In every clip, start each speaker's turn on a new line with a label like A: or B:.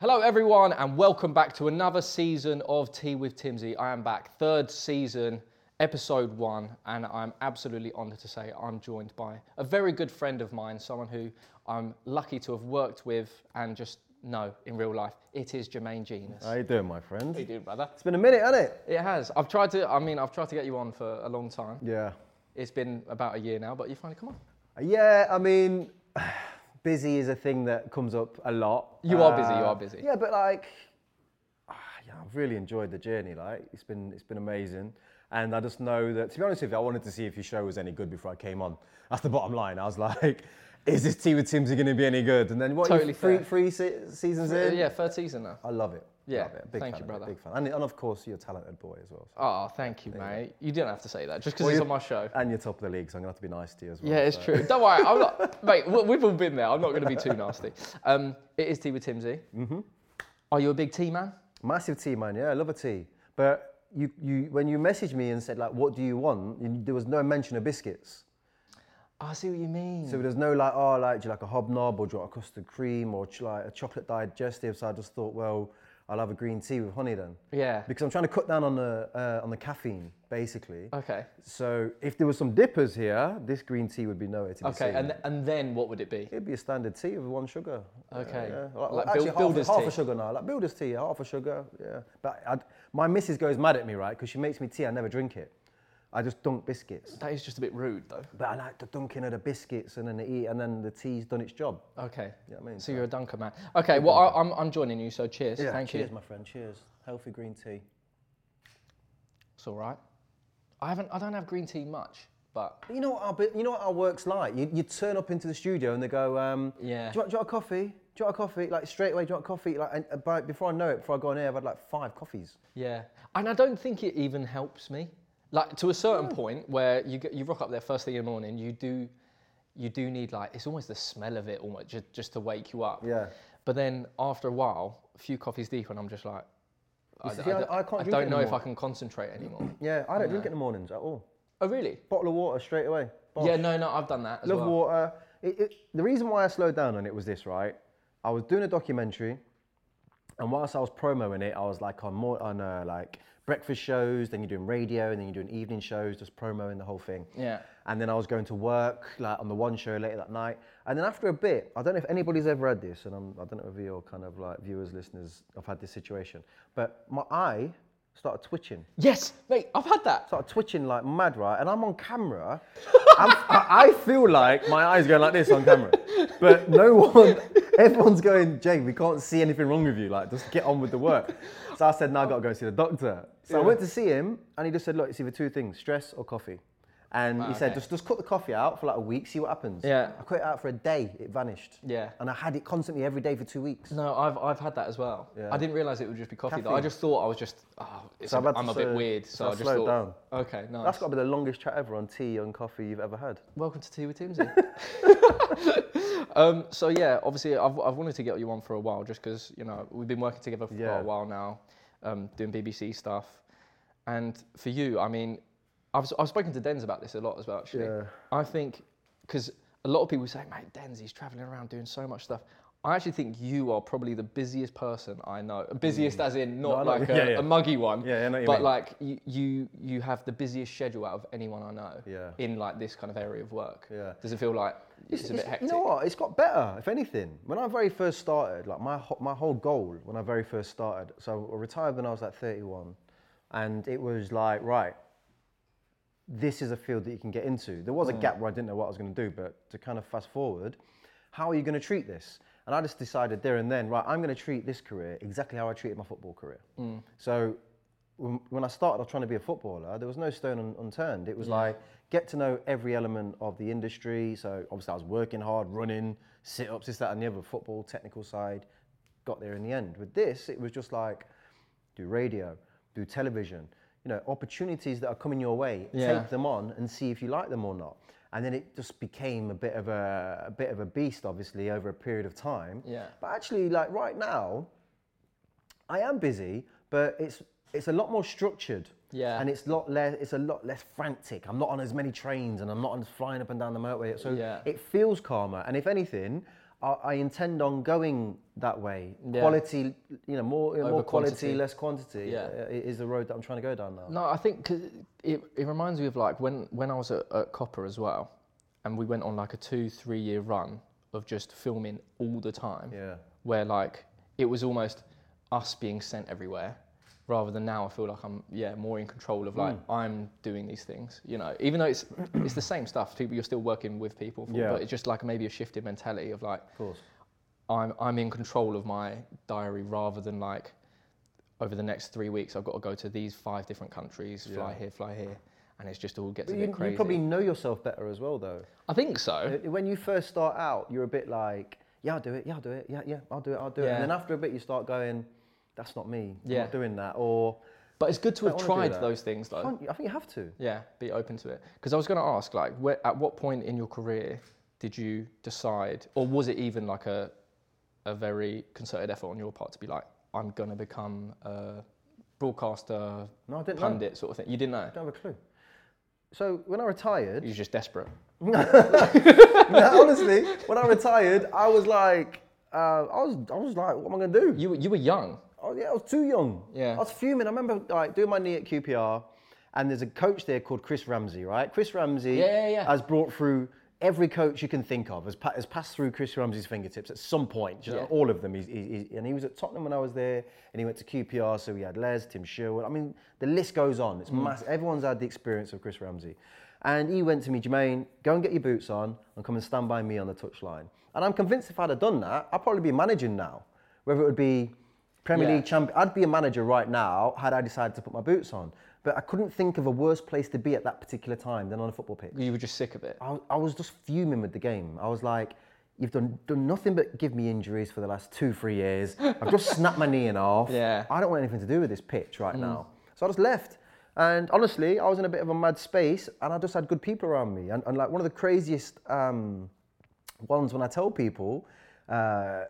A: Hello, everyone, and welcome back to another season of Tea with Timbsy. I am back, third season, episode one, and I'm absolutely honoured to say I'm joined by a very good friend of mine, someone who I'm lucky to have worked with and just know in real life. It is Jermaine Jenas.
B: How you doing, my friend?
A: How you doing, brother?
B: It's been a minute, hasn't it?
A: It has. I've tried to. I mean, I've tried to get you on for a long time.
B: Yeah.
A: It's been about a year now, but you finally come on.
B: Yeah, I mean, busy is a thing that comes up a lot.
A: You are busy, you are busy.
B: Yeah, but like, ah, yeah, I've really enjoyed the journey. Like, it's been it's been amazing, and I just know that. To be honest with you, I wanted to see if your show was any good before I came on. That's the bottom line. I was like, is this Tea with Timbsy going to be any good? And then what?
A: Totally fair.
B: three se- seasons in.
A: yeah, third season now.
B: I love it.
A: Yeah,
B: Love it. Big
A: thank
B: fan
A: you,
B: it,
A: brother.
B: Big fan, and, and of course you're a talented boy as well. so-
A: Oh, thank you, mate. You didn't have to say that just because
B: Well,
A: it's on my show.
B: And you're top of the league, so I'm gonna have to be nice to you as well.
A: Yeah, it's
B: so-
A: true. Don't worry, I'm not, mate. we- We've all been there. I'm not going to be too nasty. Um, it is tea with Timbsy. Mm-hmm. Are you a big tea man?
B: Massive tea, man. Yeah, I love a tea. But you, you, when you messaged me and said like, "What do you want?" You, there was no mention of biscuits.
A: Oh, I see what you mean.
B: So there's no like, "Oh, like, do you like a hobnob or do you want a custard cream or like a chocolate digestive?" So I just thought, well, I'll have a green tea with honey then,
A: yeah.
B: because I'm trying to cut down on the uh, on the caffeine, basically.
A: Okay.
B: So if there was some dippers here, this green tea would be nowhere to be
A: Okay.
B: seen.
A: And and then what would it be?
B: It'd be a standard tea with one sugar.
A: Okay.
B: Yeah, Like,
A: Like
B: actually,
A: build-
B: half,
A: builder's
B: half
A: tea.
B: a sugar now. Like builder's tea, half a sugar. Yeah. But I'd, my missus goes mad at me, right? Because she makes me tea. I never drink it. I just dunk biscuits.
A: That is just a bit rude, though.
B: But I like the dunking of the biscuits and then the eat, and then the tea's done its job.
A: Okay.
B: You know what I mean?
A: So you're a dunker man. Okay. Well, I, I'm I'm joining you. So cheers. Yeah, Thank you.
B: cheers,
A: you.
B: my friend. Cheers. Healthy green tea.
A: It's all right. I haven't. I don't have green tea much, but
B: you know what our you know what our work's like. You, you turn up into the studio and they go, um,
A: Yeah.
B: Do you, want, do you want a coffee? Do you want a coffee? Like straight away, do you want a coffee? Like and, by, before I know it, before I go on air, I've had like five coffees.
A: Yeah, and I don't think it even helps me. Like to a certain hmm. point where you get, you rock up there first thing in the morning, you do you do need like it's almost the smell of it almost just, just to wake you up.
B: Yeah.
A: But then after a while, a few coffees deep, and I'm just like, I,
B: see,
A: I
B: I-
A: don't-
B: I can't
A: I don't know if I can concentrate anymore.
B: Yeah, I don't drink it in the mornings at all.
A: oh really?
B: Bottle of water straight away. Bosh.
A: Yeah, no, no, I've done that as
B: Love
A: well.
B: water. It, it, the reason why I slowed down on it was this, right? I was doing a documentary, and whilst I was promoing it, I was like on more on uh, like breakfast shows. Then you're doing radio, and then you're doing evening shows, just promoing the whole thing.
A: Yeah.
B: And then I was going to work like on the one show later that night. And then after a bit, I don't know if anybody's ever had this, and I'm, I don't know if your kind of like viewers, listeners have had this situation, but my eye started twitching
A: Yes, mate, I've had that.
B: started twitching like mad, right? And I'm on camera. I'm, I I feel like my eyes going like this on camera, but no one, everyone's going, Jay, we can't see anything wrong with you. Like, just get on with the work. So I said, no, I got to go see the doctor. So I went to see him, and he just said, look, it's either two things: stress or coffee. And he said,
A: okay.
B: just just cut the coffee out for like a week, see what happens.
A: Yeah.
B: I cut it out for a day, it vanished.
A: Yeah.
B: And I had it constantly every day for two weeks.
A: No, I've, I've had that as well.
B: Yeah.
A: I didn't realise it would just be coffee though. I just thought I was just, oh, it's
B: So
A: a, I'm a bit weird.
B: so
A: So,
B: I
A: I just
B: slowed
A: thought,
B: down.
A: okay, nice.
B: That's got to be the longest chat ever on tea and coffee you've ever had.
A: Welcome to Tea with Timbsy. um, so yeah, obviously I've, I've wanted to get you on for a while just because you know we've been working together for
B: Yeah.
A: a while now, um, doing BBC stuff, and for you, I mean, I've I've spoken to Denz about this a lot as well. Actually,
B: Yeah.
A: I think because a lot of people say, mate, Denz, he's traveling around doing so much stuff. I actually think you are probably the busiest person I know. Busiest as in not
B: Mm. No,
A: like a,
B: yeah, yeah.
A: a muggy one,
B: Yeah, I know what you
A: but
B: mean.
A: like you, you you have the busiest schedule out of anyone I know
B: Yeah.
A: in like this kind of area of work.
B: Yeah.
A: Does it feel like it's, a bit hectic?
B: You know what? It's got better, if anything. When I very first started, like my ho- my whole goal when I very first started, so I retired when I was like 31, and it was like right, this is a field that you can get into. There was a mm. gap where I didn't know what I was going to do, but to kind of fast forward, how are you going to treat this? And I just decided there and then, right, I'm going to treat this career exactly how I treated my football career. Mm. So when I started off trying to be a footballer, there was no stone unturned. It was like get to know every element of the industry. So obviously I was working hard, running, sit ups, this, that, and the other, football, technical side. Got there in the end. With this, it was just like do radio, do television. You know, opportunities that are coming your way,
A: Yeah.
B: take them on and see if you like them or not. And then it just became a bit of a, a bit of a beast, obviously, over a period of time.
A: Yeah.
B: But actually, like right now, I am busy, but it's it's a lot more structured.
A: Yeah.
B: And it's lot less. It's a lot less frantic. I'm not on as many trains, and I'm not on flying up and down the motorway. So
A: Yeah.
B: it feels calmer. And if anything, I, I intend on going that way.
A: Yeah.
B: Quality, you know, more more quality,
A: quantity.
B: less quantity.
A: Yeah.
B: uh, is the road that I'm trying to go down now.
A: No, I think 'cause it, it reminds me of like when, when I was at, at Copa as well, and we went on like a two, three year run of just filming all the time,
B: Yeah.
A: where like it was almost us being sent everywhere. Rather than now, I feel like I'm yeah more in control of like
B: Hmm.
A: I'm doing these things, you know. Even though it's it's the same stuff, people you're still working with people, for,
B: Yeah.
A: but it's just like maybe a shifted mentality of like
B: Of course.
A: I'm I'm in control of my diary rather than like over the next three weeks I've got to go to these five different countries, fly
B: Yeah.
A: here, fly here, and it's just all gets
B: But
A: a
B: you,
A: bit crazy.
B: you probably know yourself better as well, though.
A: I think so.
B: Uh, When you first start out, you're a bit like, yeah, I'll do it, yeah, I'll do it, yeah, yeah, I'll do it, I'll do it. And then after a bit, you start going, that's not me. I'm not doing that. Or
A: But it's good to have tried those things though.
B: I think you have to.
A: Yeah, be open to it. Because I was going to ask, like, where, at what point in your career did you decide, or was it even like a a very concerted effort on your part to be like, I'm going to become a broadcaster,
B: No, I didn't know.
A: pundit sort of thing? You didn't know.
B: I don't have a clue. So when I retired,
A: You were just desperate.
B: no, honestly, when I retired, I was like, uh, I was, I was like, what am I going to do?
A: You you were young.
B: Oh yeah, I was too young.
A: Yeah.
B: I was fuming. I remember like doing my knee at QPR, and there's a coach there called Chris Ramsey, right? Chris Ramsey
A: Yeah, yeah, yeah.
B: has brought through every coach you can think of, has, pa- has passed through Chris Ramsey's fingertips at some point. You know,
A: Yeah.
B: all of them. He's, he's, he's- and he was at Tottenham when I was there, and he went to QPR, so we had Les, Tim Sherwood. I mean, the list goes on.
A: Mm.
B: It's massive. Everyone's had the experience of Chris Ramsey. And he went to me, Jermaine, go and get your boots on and come and stand by me on the touchline. And I'm convinced if I'd have done that, I'd probably be managing now. Whether it would be Premier
A: Yeah.
B: League champion, I'd be a manager right now had I decided to put my boots on. But I couldn't think of a worse place to be at that particular time than on a football pitch.
A: You were just sick of it.
B: I, was- I was just fuming with the game. I was like, you've done, done nothing but give me injuries for the last two, three years. I've just snapped my knee in half.
A: Yeah.
B: I don't want anything to do with this pitch right now. So I just left. And honestly, I was in a bit of a mad space and I just had good people around me. And, and like one of the craziest um, ones when I tell people uh,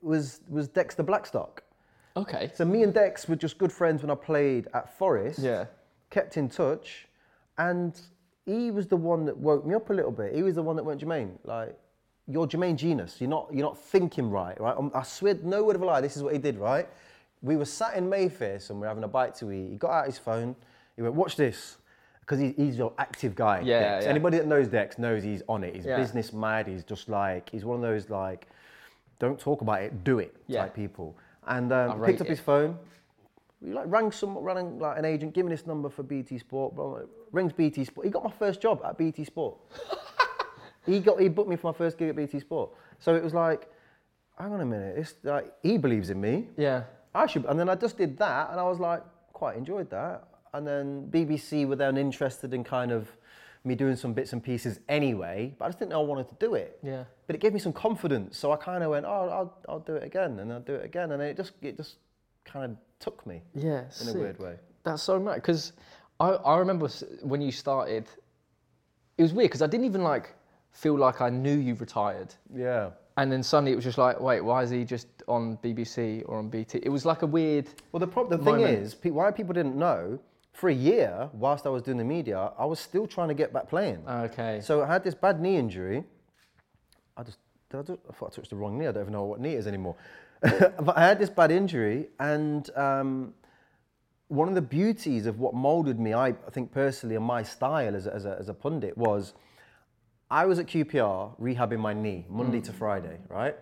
B: was, was Dexter Blackstock.
A: Okay.
B: So me and Dex were just good friends when I played at Forest.
A: Yeah.
B: Kept in touch, and he was the one that woke me up a little bit. He was the one that went, Jermaine, like, you're Jermaine Jenas. You're not, you're not thinking right, right? Um, I swear, no word of a lie. This is what he did, right? We were sat in Mayfair somewhere having a bite to eat. He got out his phone. He went, watch this. Because he, he's your active guy.
A: Yeah,
B: Dex.
A: yeah.
B: Anybody that knows Dex knows he's on it. He's
A: Yeah.
B: business mad. He's just like, he's one of those like, don't talk about it, do it
A: Yeah.
B: type people. And um, picked up
A: it.
B: his phone. He like rang some, rang like an agent, give me this number for BT Sport. Blah, blah, blah. Rings BT Sport. He got my first job at BT Sport. he got, he booked me for my first gig at BT Sport. So it was like, hang on a minute, it's like he believes in me.
A: Yeah.
B: I should, and then I just did that, and I was like, quite enjoyed that. And then BBC were then interested in kind of me doing some bits and pieces anyway, but I just didn't know I wanted to do it.
A: Yeah.
B: But it gave me some confidence, so I kind of went, oh, I'll, I'll do it again, and I'll do it again, and it just, it just kind of took me
A: Yeah.
B: in a weird way.
A: That's so mad because I, I remember when you started, it was weird because I didn't even like feel like I knew you retired.
B: Yeah.
A: And then suddenly it was just like, wait, why is he just on BBC or on BT? It was like a weird.
B: Well, the, prob- the thing
A: Moment.
B: is, pe- why people didn't know, for a year, whilst I was doing the media, I was still trying to get back playing.
A: Okay.
B: So I had this bad knee injury. I just, did I, do, I thought I touched the wrong knee. I don't even know what knee it is anymore. but I had this bad injury, and um, one of the beauties of what molded me, I, I think personally, and my style as a, as, a, as a pundit was I was at QPR rehabbing my knee Monday to Friday, right?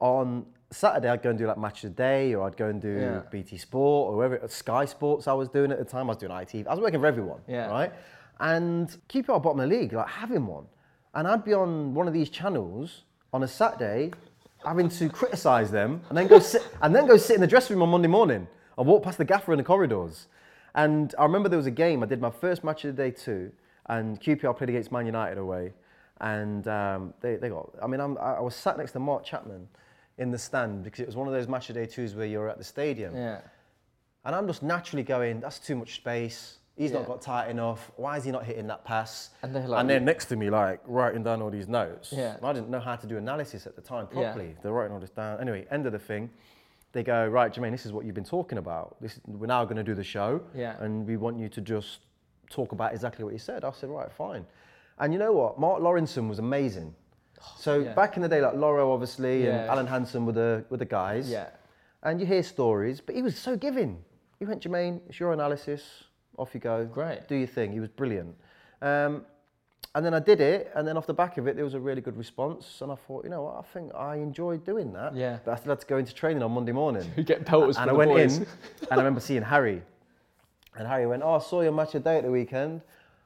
B: On Saturday, I'd go and do like match of the day, or I'd go and do
A: Yeah.
B: BT Sport, or wherever Sky Sports I was doing at the time. I was doing IT. I was working for everyone,
A: Yeah.
B: right? And keep it QPR bottom of the league, like having one, and I'd be on one of these channels on a Saturday, having to criticise them, and then go sit and then go sit in the dressing room on Monday morning. I walk past the gaffer in the corridors, and I remember there was a game. I did my first match of the day too, and QPR played against Man United away, and um, they, they got. I mean, I'm, I was sat next to Mark Chapman in the stand because it was one of those match day twos where you're at the stadium,
A: yeah.
B: and I'm just naturally going, that's too much space. He's not got tight enough. Why is he not hitting that pass?
A: And they're like-
B: and they're next to me, like writing down all these notes.
A: Yeah.
B: And I didn't know how to do analysis at the time
A: Yeah.
B: properly. They're writing all this down. Anyway, end of the thing. They go, right, Jermaine, this is what you've been talking about. This, we're now going to do the show.
A: Yeah.
B: And we want you to just talk about exactly what you said. I said, right, fine. And you know what? Mark Lawrenson was amazing. So
A: yeah.
B: back in the day, like Lawro obviously and Alan Hansen were the were the guys.
A: Yeah.
B: And you hear stories, but he was so giving. He went, Jermaine, it's your analysis. Off you go.
A: Great.
B: Do your thing. He was brilliant. Um, and then I did it, and then off the back of it, there was a really good response. And I thought, you know what, I think I enjoyed doing that.
A: Yeah.
B: But I still had to go into training on Monday morning.
A: You get pelters
B: and I went
A: boys.
B: in, and I remember seeing Harry. And Harry went, Oh, I saw your match of day at the weekend.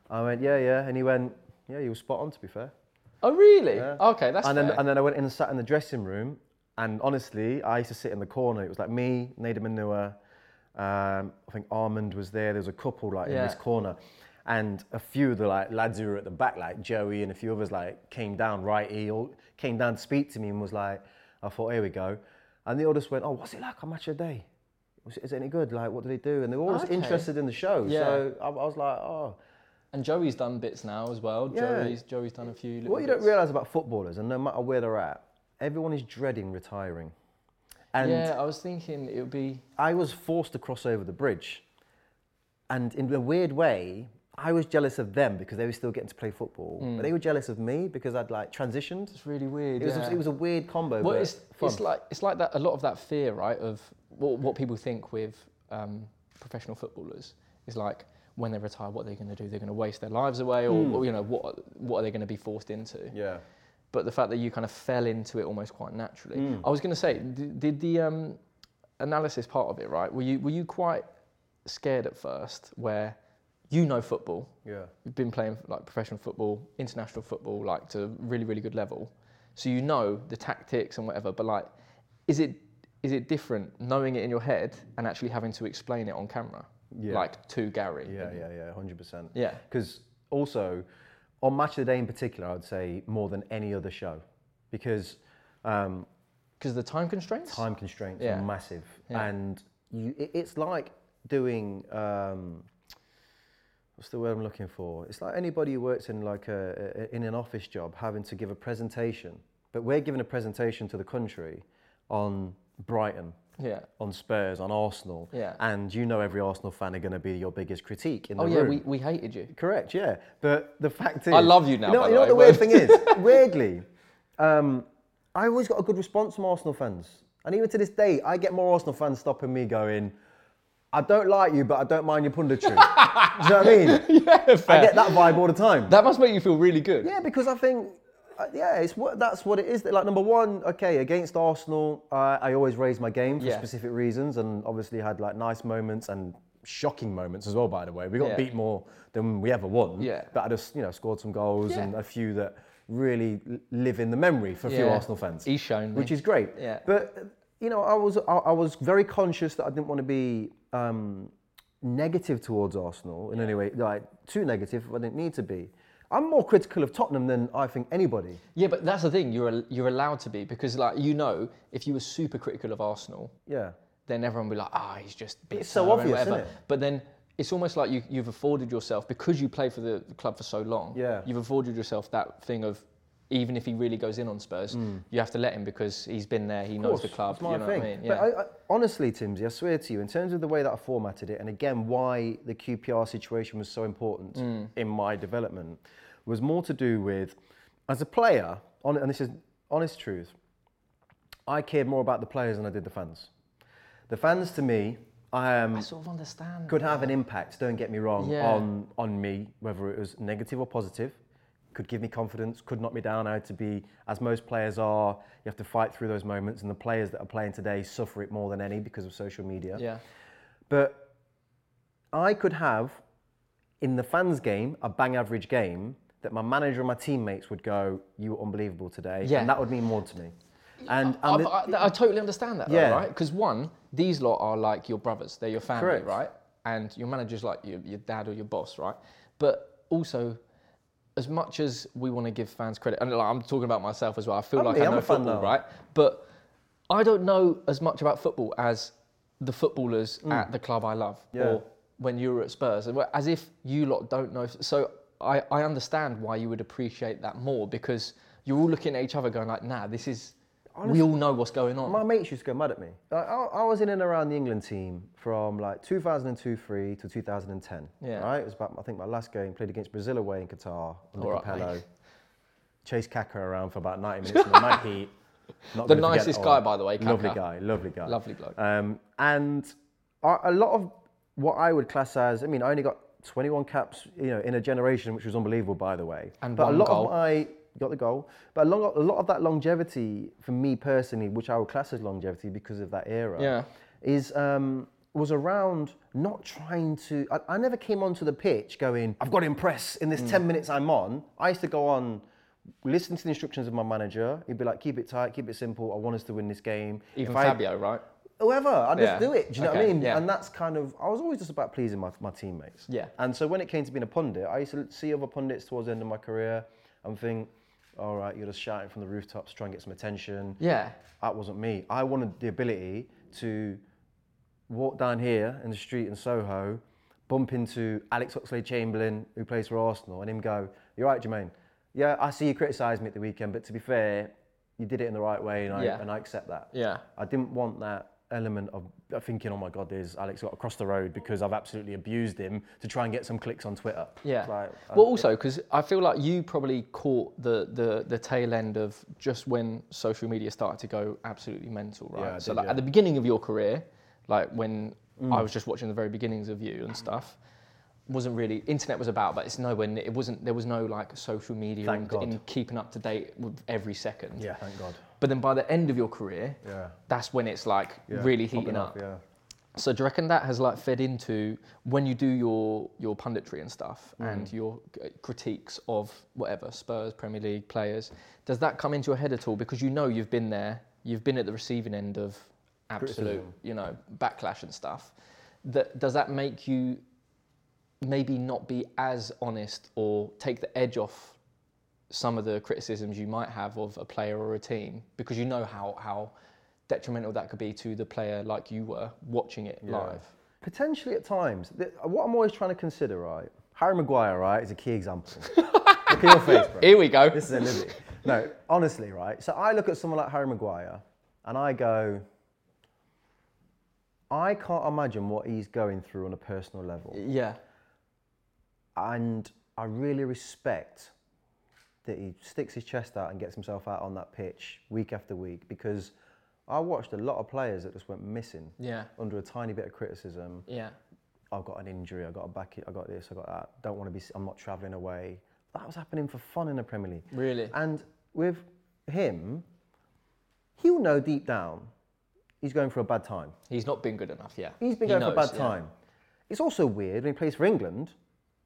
B: I went, Yeah, yeah. And he went, Yeah, you were spot on, to be fair.
A: Oh, really?
B: Yeah.
A: Okay, that's
B: and then, and then I went in and sat in the dressing room, and honestly, I used to sit in the corner. It was like me, Nedum Onuoha, um, I think Armand was there. There was a couple like in this corner, and a few of the like lads who were at the back, like Joey and a few others, like came down. Right, he all came down to speak to me and was like, I thought, here we go, and they all just went, oh, what's it like on match of the day? Was it, is it any good? Like, what do they do? And they were all just
A: Okay.
B: interested in the show.
A: Yeah.
B: So I, I was like, oh.
A: And Joey's done bits now as well.
B: Yeah.
A: Joey's Joey's done a few. Little
B: What you don't
A: bits.
B: realise about footballers, and no matter where they're at, everyone is dreading retiring. And
A: yeah, I was thinking it would be.
B: I was forced to cross over the bridge. And in a weird way, I was jealous of them because they were still getting to play football. But they were jealous of me because I'd like transitioned.
A: It's really weird.
B: It was, a, it was a weird combo.
A: Well, it's, it's like it's like that. A lot of that fear, right, of what, what people think with um, professional footballers is like when they retire, what they're going to do. They're going to waste their lives away, or, or, you know, what what are they going to be forced into?
B: yeah.
A: But the fact that you kind of fell into it almost quite naturally.
B: Hmm.
A: I was going to say, did, did the um, analysis part of it, right? Were you were you quite scared at first, where you know football,
B: Yeah.
A: you've been playing like professional football, international football, like to a really, really good level. So you know the tactics and whatever, but like, is it is it different knowing it in your head and actually having to explain it on camera,
B: Yeah.
A: like to Gary?
B: Yeah, yeah, yeah, 100%.
A: Yeah.
B: Because also, on Match of the Day in particular, I would say more than any other show. Because um,
A: Because the time constraints.
B: time constraints
A: Yeah.
B: are massive,
A: Yeah.
B: and you, it, it's like doing um, what's the word I'm looking for? It's like anybody who works in like a, a, in an office job having to give a presentation, but we're giving a presentation to the country on Brighton,
A: Yeah.
B: on Spurs, on Arsenal,
A: Yeah.
B: and you know every Arsenal fan are going to be your biggest critique in the
A: Oh yeah,
B: room.
A: we, we hated you.
B: Correct, yeah. But the fact is,
A: I love you now,
B: You know,
A: by
B: you
A: the
B: know
A: way,
B: what the weird thing is? Weirdly, um, I always got a good response from Arsenal fans, and even to this day, I get more Arsenal fans stopping me, going, "I don't like you, but I don't mind your punditry." Do you know what I mean?
A: yeah,
B: I get that vibe all the time.
A: That must make you feel really good.
B: Yeah, because I think, yeah, it's what that's what it is. Like number one, okay, against Arsenal, uh, I always raise my game for
A: Yeah.
B: specific reasons, and obviously had like nice moments and shocking moments as well. By the way, we got
A: Yeah.
B: beat more than we ever won.
A: Yeah.
B: but I just you know scored some goals
A: Yeah.
B: and a few that really l- live in the memory for a few
A: Yeah.
B: Arsenal fans.
A: He's shown me.
B: which is great.
A: Yeah.
B: but uh, you know, I was I, I was very conscious that I didn't want to be. Um, negative towards Arsenal in any way, like too negative. I didn't need to be. I'm more critical of Tottenham than I think anybody.
A: Yeah, but that's the thing. You're you're allowed to be because like you know, if you were super critical of Arsenal,
B: Yeah.
A: then everyone will be like, ah, he's just bitter
B: It's so obvious,
A: whatever.
B: isn't it?
A: But then it's almost like you, you've afforded yourself because you play for the, the club for so long.
B: Yeah.
A: You've afforded yourself that thing of even if he really goes in on Spurs, you have to let him because he's been there. He knows the club. You know
B: thing.
A: what I mean?
B: But I, I, honestly, Timbsy, I swear to you, in terms of the way that I formatted it, and again, why the QPR situation was so important
A: Mm.
B: in my development, was more to do with, as a player, on, and this is honest truth, I cared more about the players than I did the fans. The fans, to me, um,
A: I sort of understand.
B: could have an impact. Don't get me wrong
A: Yeah.
B: on on me, whether it was negative or positive. Could give me confidence. Could knock me down. I had to be, as most players are. You have to fight through those moments, and the players that are playing today suffer it more than any because of social media.
A: Yeah.
B: But I could have, in the fans' game, a bang average game that my manager and my teammates would go, "You were unbelievable today,"
A: Yeah.
B: and that would mean more to me. And,
A: I,
B: and
A: I, I totally understand that, though,
B: Yeah.
A: right? Because one, these lot are like your brothers; they're your family,
B: Correct.
A: right? And your manager's like your, your dad or your boss, right? But also, as much as we want to give fans credit, and like, I'm talking about myself as well. I feel
B: I'm
A: like
B: me,
A: I
B: I'm
A: know football, right? But I don't know as much about football as the footballers at the club I love,
B: Mm. Yeah.
A: or when you were at Spurs, as if you lot don't know. So I, I understand why you would appreciate that more because you're all looking at each other, going like, "Nah, this is." we all know what's going on.
B: My mates used to go mad at me. Like, I, I was in and around the England team from like 2002-3 to 2010.
A: Yeah.
B: Right. It was about I think my last game played against Brazil away in Qatar under
A: All right,
B: Capello.
A: mate.
B: chase Kaka around for about 90 minutes in the night heat. Not
A: The nicest guy,
B: one.
A: by the way,
B: Lovely guy, lovely guy.
A: Lovely bloke.
B: Um, and a lot of what I would class as, I mean, I only got 21 caps, you know, in a generation, which was unbelievable, by the way.
A: And
B: but a lot
A: goal.
B: of my got the goal, but a lot, a lot of that longevity for me personally, which I would class as longevity because of that era,
A: Yeah.
B: is um, was around not trying to. I, I never came onto the pitch going, I've got to impress in this
A: Mm.
B: 10 minutes I'm on. I used to go on. Listen to the instructions of my manager. He'd be like, "Keep it tight, keep it simple. I want us to win this game."
A: Even
B: If I-
A: Fabio, right?
B: Whoever. I just
A: Yeah.
B: do it. Do you know what I mean?
A: yeah.
B: And that's kind of I was always just about pleasing my, my teammates.
A: Yeah.
B: And so when it came to being a pundit, I used to see other pundits towards the end of my career and think, all right, you're just shouting from the rooftops, trying to get some attention.
A: Yeah.
B: That wasn't me. I wanted the ability to walk down here in the street in Soho, bump into Alex Oxlade-Chamberlain, who plays for Arsenal, and him go, "You're right, Jermaine. Yeah, I see you criticised me at the weekend, but to be fair, you did it in the right way, and I
A: Yeah.
B: and I accept that."
A: Yeah.
B: I didn't want that element of thinking, oh my God, there's Alex got across the road because I've absolutely abused him to try and get some clicks on Twitter.
A: Yeah.
B: Like, uh,
A: well, also because I feel like you probably caught the, the the tail end of just when social media started to go absolutely mental, right?
B: Yeah,
A: so
B: did,
A: like
B: yeah.
A: at the beginning of your career, like when
B: Mm.
A: I was just watching the very beginnings of you and stuff, wasn't really internet was about, but it's nowhere. It wasn't. There was no like social media and,
B: God.
A: keeping up to date with every second.
B: yeah, thank God.
A: But then by the end of your career,
B: Yeah.
A: that's when it's like
B: yeah.
A: really heating
B: off,
A: up.
B: Yeah.
A: So do you reckon that has like fed into when you do your your punditry and stuff
B: Mm.
A: and your critiques of whatever Spurs Premier League players? Does that come into your head at all? Because you know you've been there, you've been at the receiving end of absolute,
B: Criticism.
A: you know, backlash and stuff. That does that make you maybe not be as honest or take the edge off some of the criticisms you might have of a player or a team because you know how how detrimental that could be to the player like you were watching it
B: Yeah.
A: live.
B: Potentially at times. What I'm always trying to consider, right? Harry Maguire, right, is a key example. look at your face, bro.
A: Here we go.
B: This is a liberty. No, honestly, right? So I look at someone like Harry Maguire and I go, I can't imagine what he's going through on a personal level.
A: Yeah.
B: and I really respect that he sticks his chest out and gets himself out on that pitch week after week because I watched a lot of players that just went missing
A: Yeah.
B: under a tiny bit of criticism.
A: Yeah.
B: I've got an injury, I've got a back, I got this, I got that. Don't want to be, I'm not travelling away. That was happening for fun in the Premier League.
A: Really?
B: And with him, he'll know deep down he's going for a bad time.
A: He's not been good enough. Yeah.
B: He's been
A: He
B: going for a
A: knows,
B: bad
A: yeah.
B: time. It's also weird when he plays for England,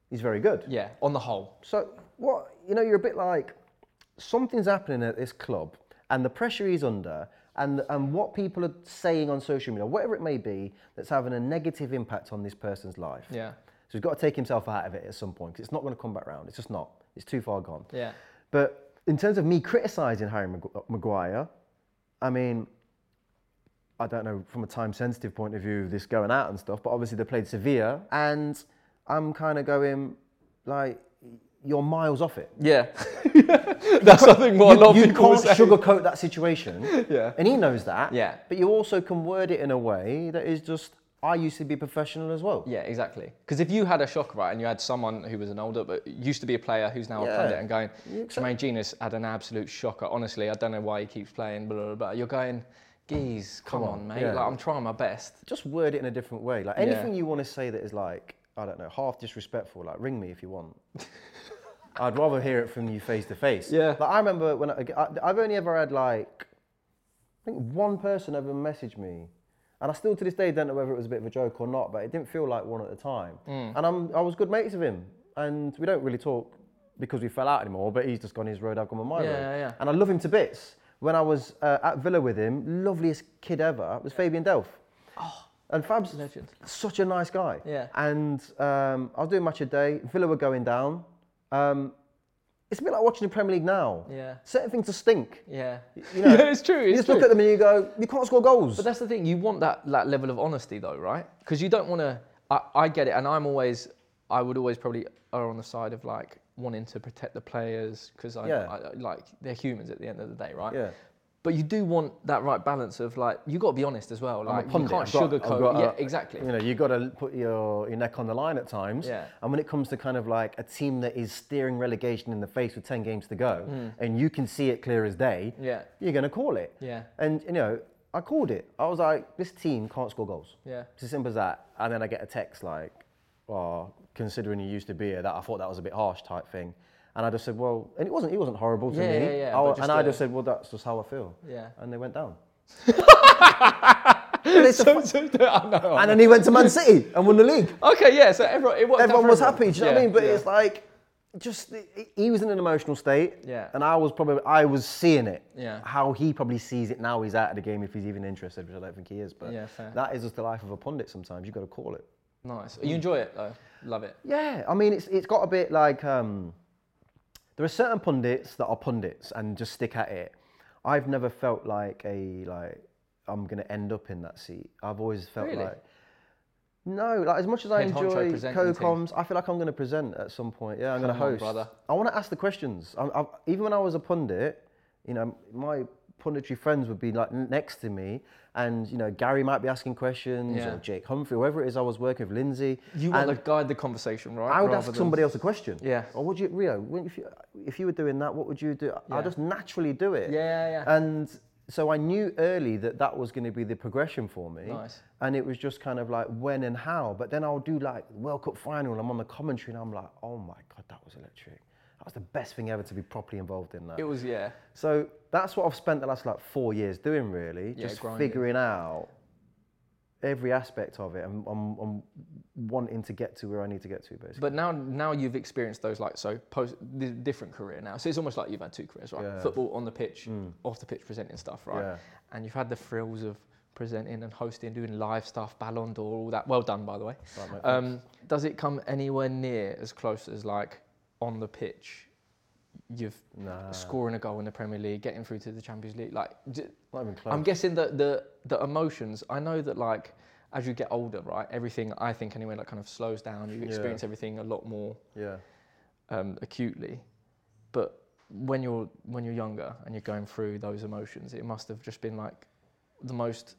B: he's very good.
A: Yeah. On the whole.
B: So what you know, you're a bit like something's happening at this club, and the pressure he's under, and and what people are saying on social media, whatever it may be, that's having a negative impact on this person's life.
A: Yeah.
B: So he's got to take himself out of it at some point because it's not going to come back round. It's just not. It's too far gone.
A: Yeah.
B: But in terms of me criticising Harry Magu- uh, Maguire, I mean, I don't know from a time sensitive point of view, this going out and stuff, but obviously they played Sevilla, and I'm kind of going, like, you're miles off it.
A: Yeah. That's I think what a lot of
B: you
A: people
B: can't
A: say.
B: sugarcoat that situation.
A: Yeah.
B: And he knows that.
A: Yeah.
B: But you also can word it in a way that is just, I used to be professional as well.
A: Yeah, exactly. Because if you had a shock, right, and you had someone who was an older, but used to be a player who's now a
B: Yeah.
A: pundit and going,
B: You
A: Jermaine Jenas had an absolute shocker. Honestly, I don't know why he keeps playing, blah, blah, blah. You're going, geez, come,
B: Come
A: on,
B: on,
A: mate.
B: yeah.
A: Like, I'm trying my best.
B: Just word it in a different way. Like
A: Yeah.
B: anything you want to say that is like, I don't know, half disrespectful, like ring me if you want. I'd rather hear it from you face to face.
A: Yeah.
B: Like I remember when I, I- I've only ever had like, I think one person ever messaged me, and I still to this day don't know whether it was a bit of a joke or not, but it didn't feel like one at the time.
A: Mm.
B: And I'm, I was good mates with him, and we don't really talk because we fell out anymore. But he's just gone his road, I've gone my
A: Yeah,
B: road.
A: yeah, yeah.
B: And I love him to bits. When I was uh, at Villa with him, loveliest kid ever was Fabian Delph. Oh. and Fab's
A: Legend.
B: such a nice guy.
A: Yeah.
B: And um, I was doing match a day. Villa were going down. Um, it's a bit like watching the Premier League now.
A: Yeah.
B: Certain things just stink.
A: Yeah.
B: You know,
A: yeah, it's true.
B: You just
A: true.
B: look at them and you go, you can't score goals.
A: But that's the thing. You want that, that level of honesty, though, right? Because you don't want to. I, I get it, and I'm always. I would always probably err on the side of like wanting to protect the players because I,
B: Yeah.
A: I like they're humans at the end of the day, right?
B: yeah.
A: But you do want that right balance of like you got to be honest as well. Like
B: a
A: you can't
B: got-
A: sugarcoat.
B: got a-
A: yeah, exactly.
B: You know, you got to put your, your neck on the line at times.
A: Yeah.
B: And when it comes to kind of like a team that is steering relegation in the face with 10 games to go, and you can see it clear as day,
A: Mm. Yeah.
B: you're going to call it.
A: Yeah.
B: And, you know, I called it. I was like, this team can't score goals.
A: Yeah.
B: It's as simple as that. And then I get a text like, oh, considering you used to be here, that I thought that was a bit harsh type thing. And I just said, well, and it wasn't, it wasn't horrible to
A: Yeah,
B: me.
A: yeah, yeah,
B: I-
A: but just,
B: and I just said, well, that's just how I feel.
A: Yeah.
B: And they went down.
A: So- so- I know.
B: And then he went to Man City and won the league.
A: Okay, yeah. So everyone, it worked out
B: Everyone
A: for
B: was
A: everyone.
B: happy. Do you know what I
A: Yeah,
B: mean? But
A: yeah.
B: it's like, just he was in an emotional state.
A: Yeah.
B: And I was probably I was seeing it.
A: Yeah.
B: How he probably sees it now. He's out of the game if he's even interested, which I don't think he is. But
A: Yeah, fair.
B: that is just the life of a pundit. Sometimes you have got to call it.
A: nice. You enjoy it though. Love it.
B: Yeah. I mean, it's it's got a bit like um, there are certain pundits that are pundits and just stick at it. I've never felt like a like I'm gonna end up in that seat. I've always felt
A: Really?
B: like. No, like as much as I
A: Head
B: enjoy co-coms, I feel like I'm going to present at some point. Yeah, I'm going to
A: Come on,
B: host.
A: brother.
B: I want to ask the questions. I, I, even when I was a pundit, you know, my punditry friends would be like next to me, and you know, Gary might be asking questions,
A: Yeah.
B: or Jake Humphrey, whoever it is I was working with, Lindsay.
A: You want to guide the conversation, right?
B: I would
A: rather
B: ask
A: than-
B: somebody else a question.
A: Yeah.
B: Or would you, Rio? If you, if you were doing that, what would you do?
A: Yeah.
B: I'd just naturally do it.
A: Yeah, yeah, yeah.
B: And so I knew early that that was going to be the progression for me.
A: Nice.
B: And it was just kind of like when and how. But then I'll do like World Cup final and I'm on the commentary and I'm like, oh my God, that was electric. Was the best thing ever to be properly involved in that.
A: It was yeah.
B: so that's what I've spent the last like four years doing really.
A: Yeah,
B: just
A: grinding.
B: figuring out every aspect of it and I'm, I'm wanting to get to where I need to get to basically.
A: But now, now you've experienced those like so post the different career now. So it's almost like you've had two careers, right?
B: Yeah. Mm.
A: Football on the pitch, off the pitch presenting stuff, right?
B: Yeah.
A: And you've had the thrills of presenting and hosting, doing live stuff, Ballon d'Or, all that. Well done, by the way.
B: Right,
A: Um, does it come anywhere near as close as like on the pitch? You've
B: Nah.
A: scoring a goal in the Premier League, getting through to the Champions League. Like, j-
B: Not even close.
A: I'm guessing that the the emotions. I know that like as you get older, right? Everything I think anyway, like kind of slows down. You
B: Yeah.
A: experience everything a lot more
B: yeah.
A: um, acutely. But when you're when you're younger and you're going through those emotions, it must have just been like the most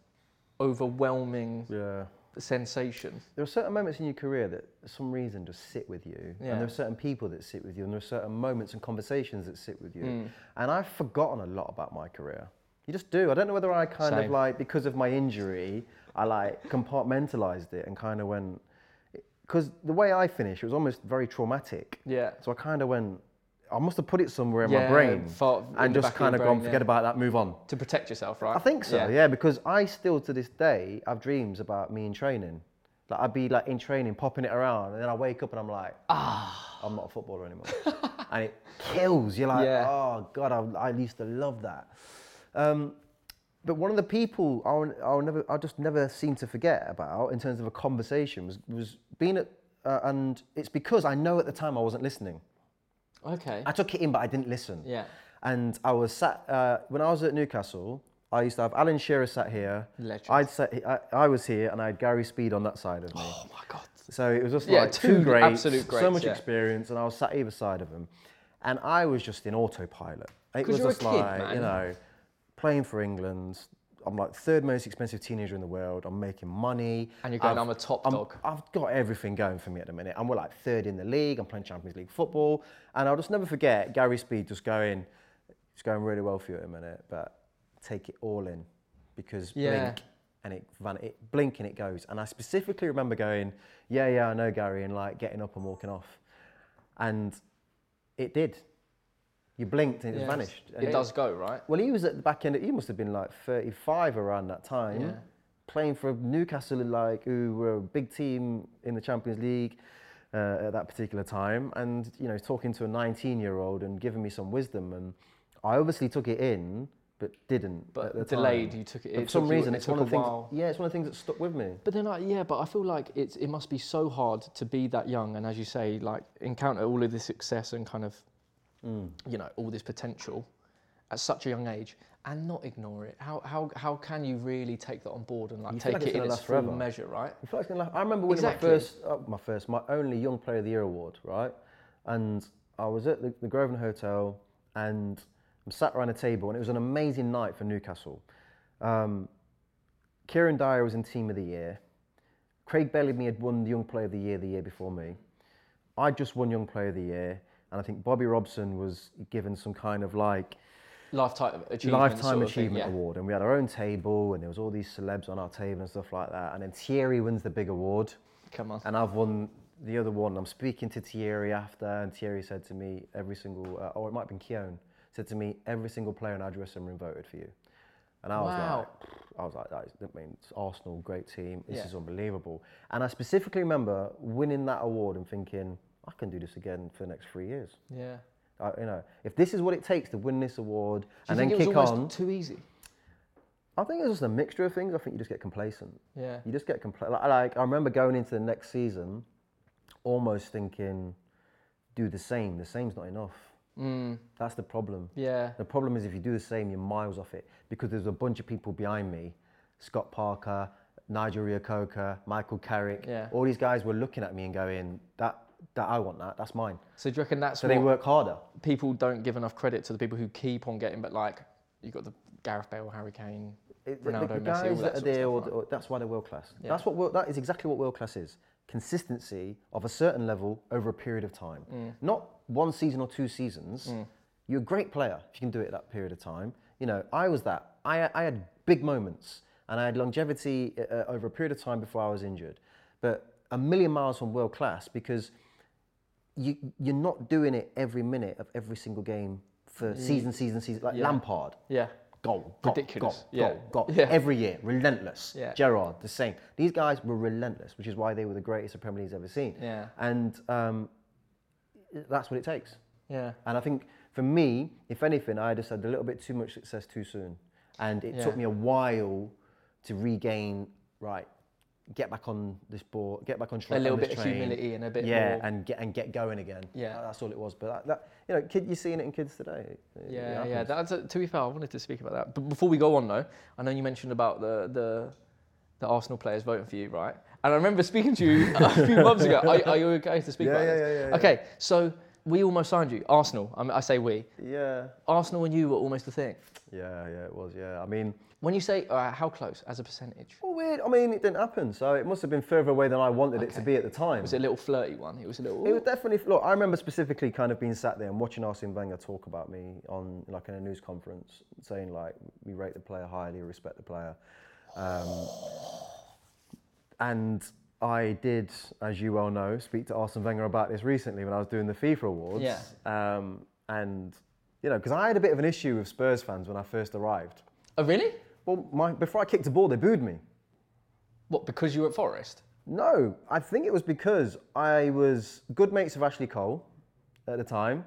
A: overwhelming
B: Yeah.
A: Sensation.
B: There are certain moments in your career that, for some reason, just sit with you.
A: Yeah.
B: And there are certain people that sit with you, and there are certain moments and conversations that sit with you.
A: Mm.
B: And I've forgotten a lot about my career. You just do. I don't know whether I kind
A: Same.
B: of like, because of my injury, I like compartmentalized it and kind of went. Because the way I finished, it was almost very traumatic.
A: Yeah.
B: So I kind of went, I must have put it somewhere in
A: Yeah,
B: my brain and just kind of
A: brain,
B: gone, forget
A: yeah.
B: about that, move on.
A: To protect yourself, right?
B: I think so, yeah. because I still to this day have dreams about me in training. Like I'd be like in training, popping it around, and then I wake up and I'm like, ah, I'm not a footballer anymore, and it kills. You're like,
A: Yeah.
B: oh god, I, I used to love that. Um, but one of the people I'll, I'll never, I just never seem to forget about in terms of a conversation was, was being at, uh, and it's because I know at the time I wasn't listening.
A: Okay.
B: I took it in, but I didn't listen.
A: Yeah.
B: And I was sat uh, when I was at Newcastle. I used to have Alan Shearer sat here.
A: Legend.
B: I'd sat, I, I was here, and I had Gary Speed on that side of me.
A: Oh my god.
B: So it was just
A: Yeah,
B: like
A: two
B: two greats,
A: absolute
B: so much
A: yeah.
B: experience, and I was sat either side of him, and I was just in autopilot. It was just
A: kid,
B: like
A: man.
B: you know, playing for England. I'm like third most expensive teenager in the world. I'm making money.
A: And you're going,
B: I've-
A: "I'm a top
B: I'm-
A: dog."
B: I've got everything going for me at the minute. And we're like third in the league. I'm playing Champions League football. And I'll just never forget Gary Speed just going, it's going really well for you at the minute, but take it all in because
A: Yeah.
B: blink and it, van- it blink and it goes. And I specifically remember going, yeah, yeah, I know Gary, and like getting up and walking off. And it did. You blinked and it
A: Yeah.
B: just vanished. And
A: It does go, right?
B: well, he was at the back end. He must have been like 35 around that time,
A: Yeah.
B: playing for Newcastle, like who were a big team in the Champions League uh, at that particular time, and you know, talking to a 19-year-old and giving me some wisdom, and I obviously took it in, but didn't. at the
A: But delayed,
B: time.
A: you took it.
B: But
A: it
B: for some
A: took you-
B: reason,
A: it
B: it's
A: took
B: one of
A: a
B: the things.
A: while.
B: Yeah, it's one of the things that stuck with me.
A: But then, like, yeah, but I feel like it's it must be so hard to be that young, and as you say, like encounter all of this success and kind of,
B: Mm.
A: you know, all this potential at such a young age, and not ignore it. How how how can you really take that on board and like
B: You
A: take
B: like
A: it in its full measure, right?
B: I feel like it's gonna last- I remember winning
A: Exactly.
B: my first, uh, my first, my only Young Player of the Year award, right? And I was at the, the Grosvenor Hotel, and I'm sat around a table, and it was an amazing night for Newcastle. Um, Kieran Dyer was in Team of the Year. Craig Bellamy had won the Young Player of the Year the year before me. I just won Young Player of the Year, and I think Bobby Robson was given some kind of like
A: Lifetime achievement.
B: lifetime
A: sort of
B: achievement
A: thing, yeah.
B: award, and we had our own table, and there was all these celebs on our table and stuff like that. And then Thierry wins the big award,
A: Come on.
B: and I've won the other one. I'm speaking to Thierry after, and Thierry said to me, every single, uh, or it might have been Keown, said to me, every single player in our dressing room voted for you. And I was
A: Wow.
B: like, I was like, that is, I mean, it's Arsenal, great team. This
A: Yeah.
B: is unbelievable. And I specifically remember winning that award and thinking, I can do this again for the next three years.
A: Yeah.
B: I, you know, if this is what it takes to win this award and then kick on,
A: too easy?
B: I think it's just a mixture of things. I think you just get complacent.
A: Yeah.
B: You just get complacent. Like, like I remember going into the next season, almost thinking, do the same. The same's not enough.
A: Mm,
B: That's the problem.
A: yeah.
B: The problem is if you do the same, you're miles off it because there's a bunch of people behind me, Scott Parker, Nigel Reo-Coker, Michael Carrick.
A: Yeah.
B: All these guys were looking at me and going, that that I want that. That's mine.
A: So do you reckon that's
B: So they work harder.
A: people don't give enough credit to the people who keep on getting, but like you've got the Gareth Bale, Harry Kane,
B: It-
A: Ronaldo,
B: the,
A: Messi, all
B: guys
A: that
B: that are there,
A: stuff,
B: or,
A: right?
B: that's why they're world class.
A: Yeah.
B: That's what that is exactly what world class is. Consistency of a certain level over a period of time.
A: Mm.
B: Not one season or two seasons. You're a great player if you can do it at that period of time. You know, I was that. I, I had big moments and I had longevity uh, uh, over a period of time before I was injured. But a million miles from world class because you, you're not doing it every minute of every single game for season, season, season. Like
A: Yeah.
B: Lampard
A: Yeah.
B: goal, goal,
A: Ridiculous.
B: goal,
A: Yeah.
B: goal, goal.
A: Yeah.
B: Every year, relentless.
A: Yeah.
B: Gerrard, the same. These guys were relentless, which is why they were the greatest the Premier League's ever seen.
A: Yeah.
B: And um, that's what it takes.
A: Yeah.
B: And I think for me, if anything, I just had a little bit too much success too soon. And it
A: Yeah.
B: took me a while to regain, right, get back on this board, get back on track.
A: A little bit of humility and a bit
B: yeah,
A: more-
B: and get and get going again.
A: Yeah.
B: That- that's all it was. But that, that you know, kid, you're seeing it in kids today.
A: Yeah, yeah. That's a, to be fair, I wanted to speak about that. But before we go on, though, I know you mentioned about the the, the Arsenal players voting for you, right? And I remember speaking to you a few months ago. Are, are you okay to speak
B: Yeah,
A: about
B: yeah,
A: this?
B: yeah, yeah, yeah.
A: Okay, so we almost signed you, Arsenal. I, mean, I say we.
B: yeah.
A: Arsenal and you were almost a thing.
B: Yeah, yeah, it was. Yeah, I mean,
A: When you say uh, how close as a percentage?
B: well, weird. I mean, it didn't happen, so it must have been further away than I wanted it to be at the time.
A: It Was it a little flirty one? It was a little.
B: It was definitely. Look, I remember specifically kind of being sat there and watching Arsene Wenger talk about me on like in a news conference, saying like we rate the player highly, respect the player, um, and I did, as you well know, speak to Arsene Wenger about this recently when I was doing the FIFA awards.
A: Yeah.
B: Um, and you know, because I had a bit of an issue with Spurs fans when I first arrived.
A: oh, really?
B: Well, my, before I kicked a ball, they booed me.
A: What? Because you were at Forest?
B: No, I think it was because I was good mates with Ashley Cole at the time.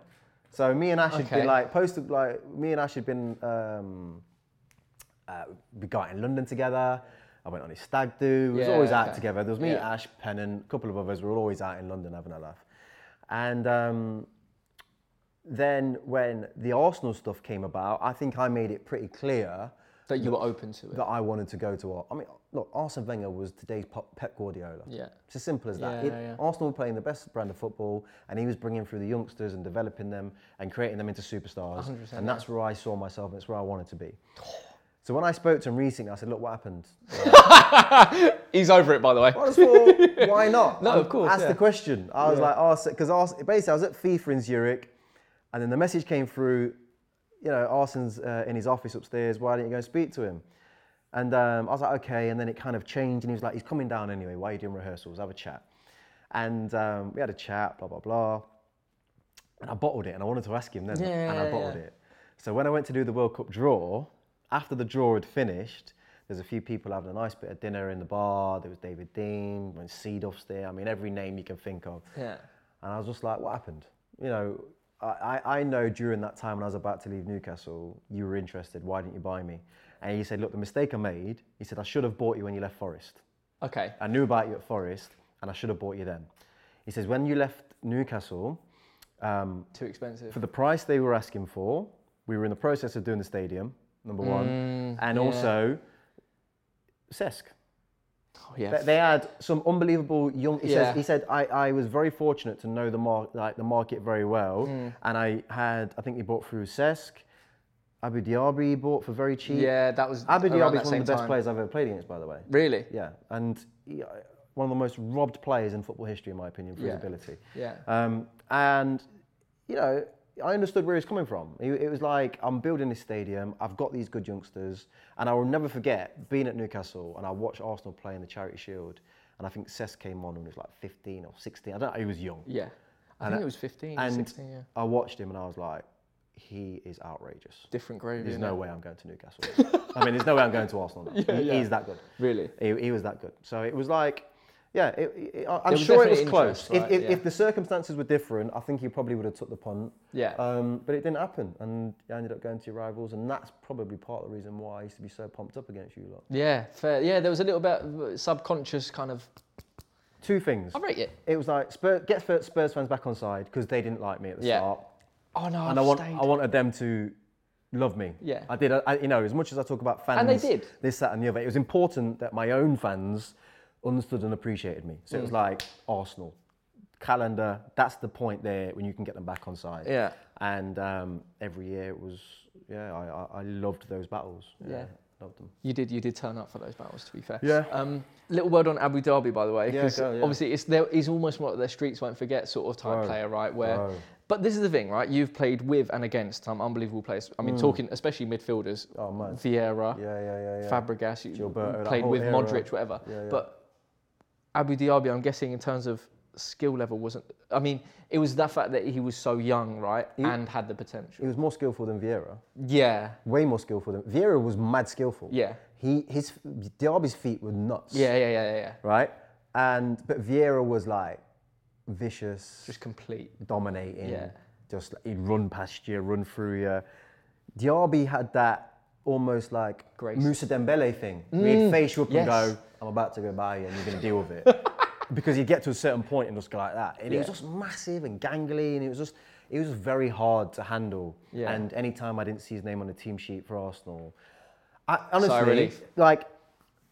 B: So me and Ash had been like posted like me and Ash had been um, uh, we got in London together. I went on his stag do. We was
A: Yeah,
B: always out
A: okay.
B: together. There was me,
A: Yeah.
B: Ash, Pennant, a couple of others. We were always out in London having a laugh. And um, then when the Arsenal stuff came about, I think I made it pretty clear
A: That you were open to it?
B: that I wanted to go to. Ar- I mean, look, Arsene Wenger was today's Pep Pep Guardiola.
A: Yeah.
B: It's as simple as that.
A: Yeah,
B: It-
A: yeah.
B: Arsenal were playing the best brand of football, and he was bringing through the youngsters and developing them and creating them into superstars.
A: 100%,
B: and that's where I saw myself, and it's where I wanted to be. So when I spoke to him recently, I said, "Look, what happened?"
A: He's over it, by the way.
B: I just thought, why not?
A: No, of course,
B: Asked
A: yeah.
B: the question. I was
A: Yeah.
B: like, oh, because basically I was at FIFA in Zurich, and then the message came through. You know, Arsene's uh, in his office upstairs. Why didn't you go and speak to him? And um, I was like, okay. And then it kind of changed, and he was like, he's coming down anyway. Why are you doing rehearsals? Have a chat. And um, we had a chat, blah blah blah. And I bottled it, and I wanted to ask him then, and I bottled
A: yeah.
B: it. So when I went to do the World Cup draw, after the draw had finished, there's a few people having a nice bit of dinner in the bar. There was David Dein, when Seedorf's there. I mean, every name you can think of.
A: Yeah.
B: And I was just like, what happened? You know, I, I I know during that time when I was about to leave Newcastle, you were interested. Why didn't you buy me? And he said, look, the mistake I made, he said, I should have bought you when you left Forest.
A: Okay.
B: I knew about you at Forest, and I should have bought you then. He says, when you left Newcastle, um,
A: Too expensive.
B: for the price they were asking for, we were in the process of doing the stadium, number one,
A: Mm,
B: and
A: yeah.
B: also Cesc.
A: Oh, yeah.
B: They, had some unbelievable young. He,
A: Yeah.
B: says, he said, I, I was very fortunate to know the, mar- like, the market very well,
A: Mm.
B: and I had, I think he bought through Cesc, Abou Diaby he bought for very cheap.
A: Yeah, that was
B: Abou
A: Diaby
B: is one of the best
A: time.
B: players I've ever played against, by the way.
A: Really?
B: Yeah, and he, uh, one of the most robbed players in football history, in my opinion, for
A: Yeah.
B: his ability.
A: Yeah.
B: Um, and you know, I understood where he's coming from. It, it was like I'm building this stadium. I've got these good youngsters, and I will never forget being at Newcastle and I watched Arsenal play in the Charity Shield, and I think Cesc came on when he was like 15 or 16. I don't know. He was young.
A: Yeah. I
B: And
A: think
B: I-
A: it was 15,
B: and
A: 16, yeah.
B: I watched him and I was like, he is outrageous.
A: Different gravy.
B: There's no way I'm going to Newcastle. I mean, there's no way I'm going to Arsenal now.
A: Yeah,
B: he,
A: yeah.
B: He's that good.
A: Really?
B: He, he was that good. So it was like, yeah, it, it, I- I'm
A: was
B: sure it was
A: definitely
B: close.
A: interest,
B: if,
A: right?
B: if,
A: Yeah.
B: if the circumstances were different, I think he probably would have took the punt.
A: Yeah.
B: Um, but it didn't happen, and I ended up going to your rivals, and that's probably part of the reason why I used to be so pumped up against you lot.
A: Yeah, fair. Yeah, there was a little bit of subconscious kind of.
B: Two things.
A: I rate it.
B: It was like Spurs, get Spurs Spurs fans back on side because they didn't like me at the
A: Yeah.
B: start,
A: Oh no,
B: and
A: I've
B: I want
A: stayed.
B: I wanted them to love me.
A: Yeah.
B: I did. I, I- you know, as much as I talk about fans,
A: And they did.
B: this, that, and the other. It was important that my own fans understood and appreciated me. So it
A: Mm.
B: was like Arsenal calendar. That's the point there when you can get them back on side.
A: Yeah.
B: And um, every year it was, yeah, I, I, I loved those battles.
A: Yeah.
B: loved them.
A: You did. You did turn up for those battles. To be fair.
B: Yeah.
A: Um, little word on Abou Diaby, by the way,
B: Yeah,
A: 'cause
B: go, yeah.
A: obviously it's there. He's almost what their streets won't forget sort of type player, right? Where. But this is the thing, right? You've played with and against some unbelievable players. I mean, talking especially midfielders.
B: Mm. Oh, man.
A: Vieira,
B: Yeah, yeah, yeah, yeah.
A: Fabregas, you
B: Gilberto,
A: played with
B: era.
A: Modric, whatever.
B: Yeah, yeah.
A: But Abou Diaby, I'm guessing in terms of skill level wasn't. I mean, it was the fact that he was so young, right, and had the potential.
B: He was more skillful than Vieira.
A: Yeah,
B: Way more skillful than Vieira was mad skillful.
A: yeah,
B: He his Diaby's feet were nuts.
A: yeah, yeah, yeah, yeah. yeah.
B: Right. And but Vieira was like vicious,
A: Just complete.
B: dominating.
A: Yeah.
B: Just he'd run past you, run through you. Diaby had that almost like
A: Grace. Mm.
B: Mousa Dembele thing. He'd face you up
A: yes.
B: and go, "I'm about to go by you, and you're going to deal with it." because he'd get to a certain point and just go like that. And he was just massive and gangly, and it was just it was very hard to handle.
A: Yeah.
B: And anytime I didn't see his name on the team sheet for Arsenal, I, honestly,
A: relief.
B: like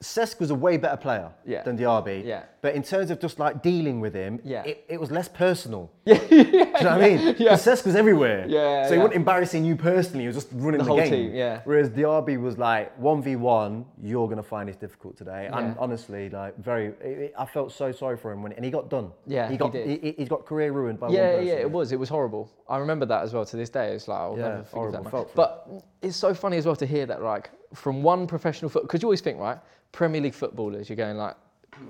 B: Cesc was a way better player
A: Yeah.
B: than Diaby.
A: Yeah.
B: But in terms of just like dealing with him,
A: Yeah.
B: it, it was less personal. Yeah. Do you know what I mean? Because Cesc was everywhere.
A: Yeah,
B: So he wasn't embarrassing you personally, he was just running
A: The
B: the,
A: whole
B: game.
A: team, yeah.
B: Whereas Diaby was like, 1v1, you're going to find this difficult today.
A: Yeah.
B: And honestly, like, very, it, it- I felt so sorry for him when, and he got done.
A: Yeah,
B: He
A: he
B: got,
A: did.
B: He, has got career ruined by one
A: Yeah,
B: person.
A: yeah, it was. It was horrible. I remember that as well to this day. It's like I'll
B: Yeah,
A: never
B: forget
A: that. Man.
B: Felt for
A: But it's so funny as well to hear that, like from one professional foot, because you always think, right, Premier League footballers, you're going like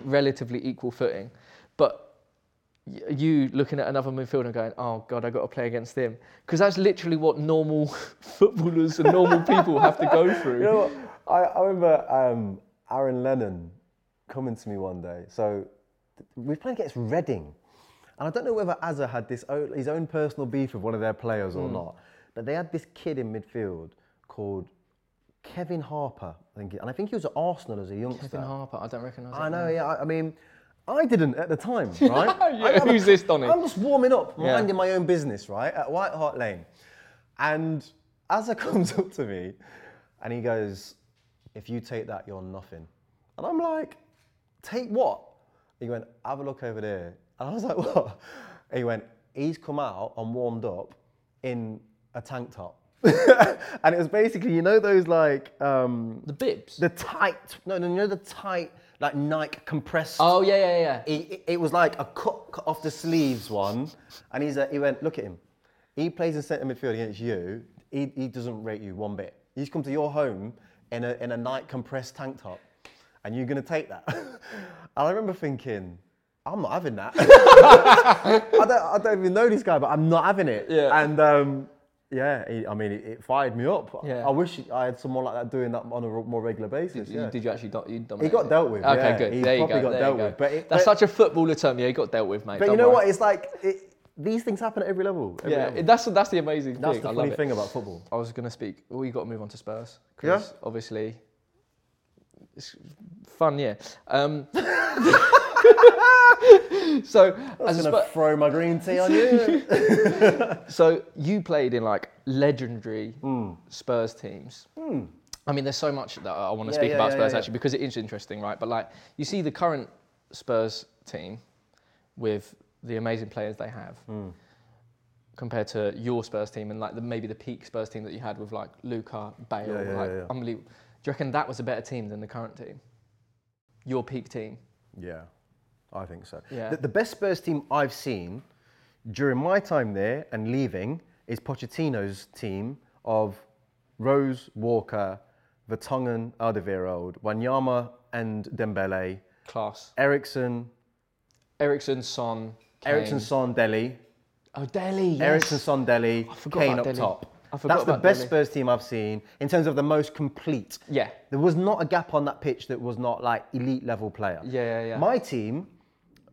A: relatively equal footing, but you looking at another midfielder and going, oh god, I've got to play against him, because that's literally what normal footballers and normal people have to go through.
B: You know? I, I remember um, Aaron Lennon coming to me one day. So we were playing against Reading. And I don't know whether Azza had this own, his own personal beef with one of their players or not. But they had this kid in midfield called Kevin Harper. I think, and I think he was at Arsenal as a youngster.
A: Kevin Harper, I don't recognise.
B: Him.
A: I
B: know,
A: name.
B: yeah. I, I mean, I didn't at the time, right?
A: Yeah,
B: I- I'm-
A: who's this, Donny?
B: I'm just warming up,
A: Yeah.
B: minding my own business, right, at White Hart Lane. And Azza comes up to me and he goes, If you take that, you're nothing. And I'm like, Take what? He went, Have a look over there. And I was like, What? He went, He's come out and warmed up in a tank top. and it was basically, you know, those like, um,
A: The bibs.
B: the tight, no, no, you know the tight, like Nike compressed.
A: oh yeah, yeah, yeah.
B: It, it- it was like a cut, cut off the sleeves one, and he's a, he went, look at him. He plays in centre midfield against you. He, he doesn't rate you one bit. He's come to your home in a in a Nike compressed tank top, and you're gonna take that. and I remember thinking, I'm not having that. I don't I don't even know this guy, but I'm not having it.
A: Yeah.
B: And um, yeah, I mean, it, it fired me up.
A: Yeah.
B: I wish I had someone like that doing that on a more regular basis.
A: Did,
B: yeah.
A: you, did you actually do, you
B: He got dealt with.
A: Okay,
B: yeah.
A: good.
B: He
A: there you go.
B: got
A: there
B: dealt
A: go.
B: with. But it-
A: That's
B: but-
A: such a footballer term. Yeah, he got dealt with, mate.
B: But
A: don't
B: you know
A: worry.
B: what? It's like it, these things happen at every level. every
A: Yeah,
B: level.
A: that's that's the amazing
B: that's
A: thing.
B: the
A: I
B: funny thing about football.
A: I was going to speak. Well, you got to move on to Spurs.
B: Yeah?
A: Obviously, it's fun, yeah. Um, so,
B: I
A: as
B: was gonna
A: Spur-
B: throw my green tea on you.
A: so you played in like legendary
B: Hmm.
A: Spurs teams. I mean, there's so much that I want to
B: Yeah,
A: speak
B: yeah,
A: about
B: yeah,
A: Spurs actually because it is interesting, right? But like, you see the current Spurs team with the amazing players they have.
B: Hmm.
A: compared to your Spurs team and like the, maybe the peak Spurs team that you had with like Luca, Bale,
B: Yeah, yeah,
A: like
B: yeah, yeah.
A: unbelievable. Do you reckon that was a better team than the current team? Your peak team?
B: Yeah, I think so.
A: Yeah.
B: The, the best Spurs team I've seen during my time there and leaving is Pochettino's team of Rose, Walker, Vertonghen, Alderweireld, Wanyama and Dembele,
A: Class.
B: Eriksen,
A: Eriksen, Son, Kane.
B: Eriksen, Son, Dele,
A: Oh, Dele. Yes.
B: Eriksen, Son, Dele.
A: I forgot
B: Kane
A: about
B: up
A: Dele.
B: top.
A: I forgot
B: That's the best
A: Dele.
B: Spurs team I've seen in terms of the most complete.
A: Yeah.
B: There was not a gap on that pitch that was not like elite level player.
A: Yeah, yeah, yeah.
B: My team,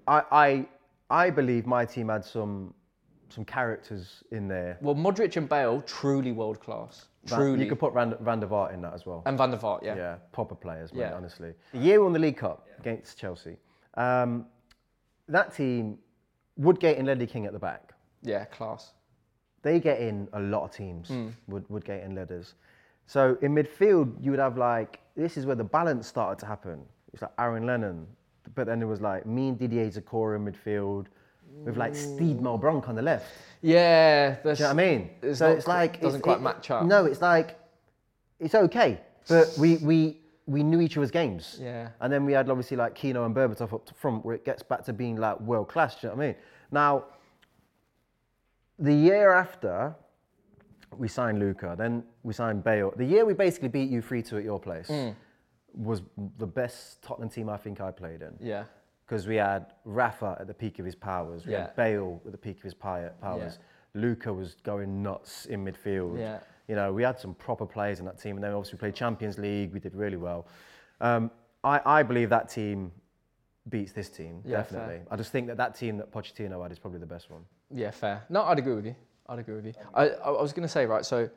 B: I, I, I believe my team had some, some characters in there.
A: Well, Modric and Bale, truly world class. Truly.
B: You could put Van, Van der Vaart in that as well.
A: and Van der Vaart, yeah.
B: yeah, proper players, mate,
A: Yeah.
B: honestly. The year we won the League Cup against Chelsea, um, that team, Woodgate and Ledley King at the back.
A: Yeah, class.
B: They get in a lot of teams,
A: Hmm.
B: Wood, Woodgate and Ledders. So in midfield, you would have like, this is where the balance started to happen. It's like Aaron Lennon, but then it was like me and Didier Zokora in midfield, with like Steed Malbranque on the left.
A: Yeah, that's,
B: Do you know what I mean?
A: It's
B: so
A: not
B: it's like
A: doesn't
B: it's,
A: quite
B: it-
A: match up.
B: No, it's like it's okay, but we we we knew each other's games.
A: Yeah.
B: And then we had obviously like Keano and Berbatov up front, where it gets back to being like world class. Do you know what I mean? Now, the year after we signed Luca, then we signed Bale. The year we basically beat you three two at your place
A: Mm.
B: Was the best Tottenham team I think I played in
A: Yeah.
B: because we had Rafa at the peak of his powers, we
A: Yeah.
B: had Bale at the peak of his powers, Luca was going nuts in midfield.
A: Yeah.
B: You know, we had some proper players in that team, and then obviously we played Champions League, we did really well. Um, I, I believe that team beats this team,
A: Yeah,
B: definitely. I just think that that team that Pochettino had is probably the best one.
A: Yeah, fair. No, I'd agree with you. I'd agree with you. I, I I was going to say, right, so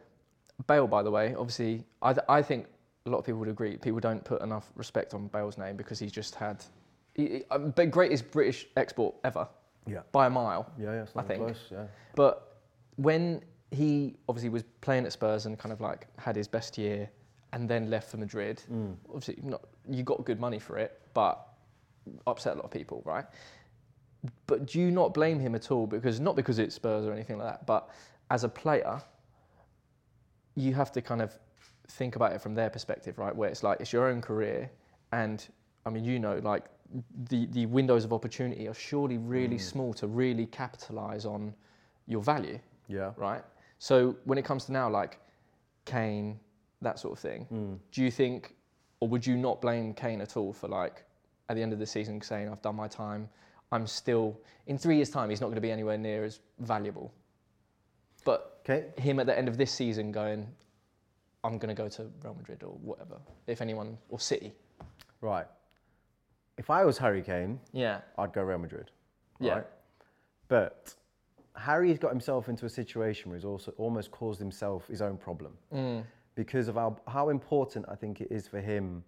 A: Bale, by the way, obviously, I, I think a lot of people would agree. People don't put enough respect on Bale's name because he's just had he, uh, the greatest British export ever
B: Yeah.
A: by a mile.
B: Yeah, yeah,
A: I think.
B: close. Yeah.
A: But when he obviously was playing at Spurs and kind of like had his best year and then left for Madrid,
B: Mm.
A: obviously not, you got good money for it, but upset a lot of people, right? But do you not blame him at all? Because not because it's Spurs or anything like that, but as a player, you have to kind of think about it from their perspective, right? Where it's like it's your own career, and I mean, you know, like the the windows of opportunity are surely really mm. small to really capitalize on your value,
B: Yeah.
A: right? So when it comes to now, like Kane, that sort of thing, mm. do you think, or would you not blame Kane at all for like at the end of the season saying, "I've done my time, I'm still in three years' time, he's not going to be anywhere near as valuable," but
B: Okay.
A: him at the end of this season going, I'm going to go to Real Madrid or whatever, if anyone, or City.
B: Right. If I was Harry Kane,
A: Yeah.
B: I'd go Real Madrid.
A: Yeah.
B: Right? But Harry's got himself into a situation where he's also almost caused himself his own problem
A: Mm.
B: because of how, how important I think it is for him